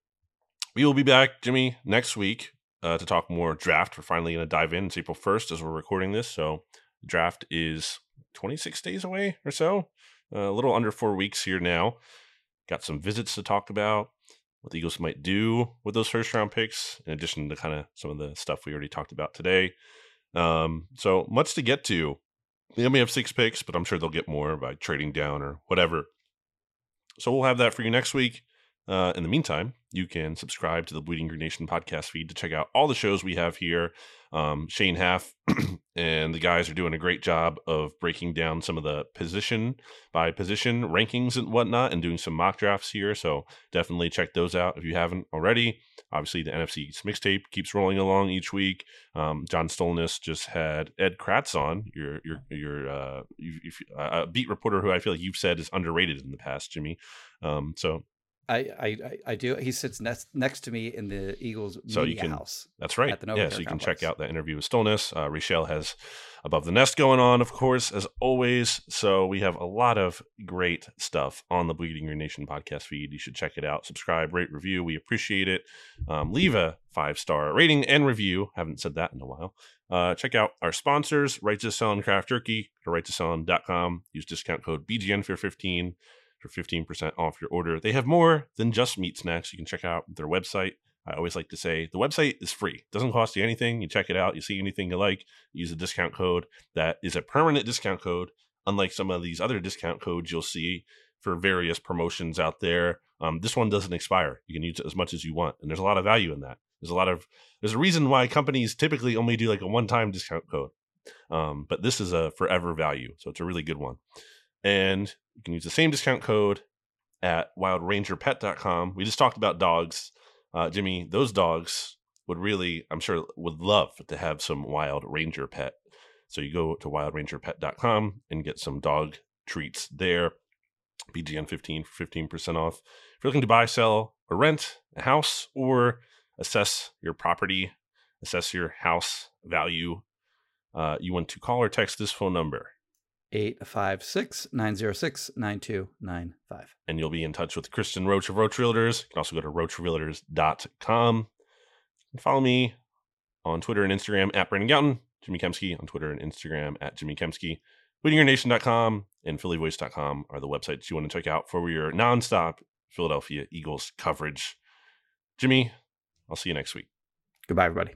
we will be back, Jimmy, next week uh, to talk more draft. We're finally going to dive in. It's April first as we're recording this, so draft is 26 days away or so, uh, a little under four weeks here now. Got some visits to talk about what the Eagles might do with those first round picks, in addition to kind of some of the stuff we already talked about today. Um, so much to get to. They only have six picks, but I'm sure they'll get more by trading down or whatever. So we'll have that for you next week. Uh, in the meantime, you can subscribe to the Bleeding Green Nation podcast feed to check out all the shows we have here. Um, Shane Haff and the guys are doing a great job of breaking down some of the position by position rankings and whatnot and doing some mock drafts here. So definitely check those out if you haven't already. Obviously, the NFC mixtape keeps rolling along each week. Um, John Stolnis just had Ed Kracz on, your your your uh, uh, beat reporter who I feel like you've said is underrated in the past, Jimmy. Um, so I, I I do. He sits next next to me in the Eagles so you can, house. That's right. At the yeah, so you can check out that interview with Stolnis. Uh, Rochelle has above the nest going on, of course, as always. So we have a lot of great stuff on the Bleeding Green Nation podcast feed. You should check it out. Subscribe, rate, review. We appreciate it. Um, leave a five star rating and review. Haven't said that in a while. Uh, check out our sponsors, Righteous Felon and Craft RighteousFelon.com. Use discount code BGN for 15 for 15% off your order. They have more than just meat snacks. You can check out their website. I always like to say the website is free. It doesn't cost you anything. You check it out. You see anything you like, use a discount code that is a permanent discount code, unlike some of these other discount codes you'll see for various promotions out there. Um, this one doesn't expire. You can use it as much as you want, and there's a lot of value in that. There's a lot of there's a reason why companies typically only do like a one-time discount code, um, but this is a forever value, so it's a really good one. And you can use the same discount code at wildrangerpet.com. We just talked about dogs. Uh, Jimmy, those dogs would really, I'm sure, would love to have some Wild Ranger pet. So you go to wildrangerpet.com and get some dog treats there. BGN 15 for 15% off. If you're looking to buy, sell, or rent a house or assess your property, assess your house value, uh, you want to call or text this phone number 856 906 9295. And you'll be in touch with Kristin Roach of Roach Realtors. You can also go to roachrealtors.com. And follow me on Twitter and Instagram at Brandon Gowton, Jimmy Kempski on Twitter and Instagram at Jimmy Kempski. BleedingGreenNation.com and PhillyVoice.com are the websites you want to check out for your nonstop Philadelphia Eagles coverage. Jimmy, I'll see you next week. Goodbye, everybody.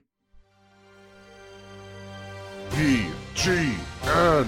BGN.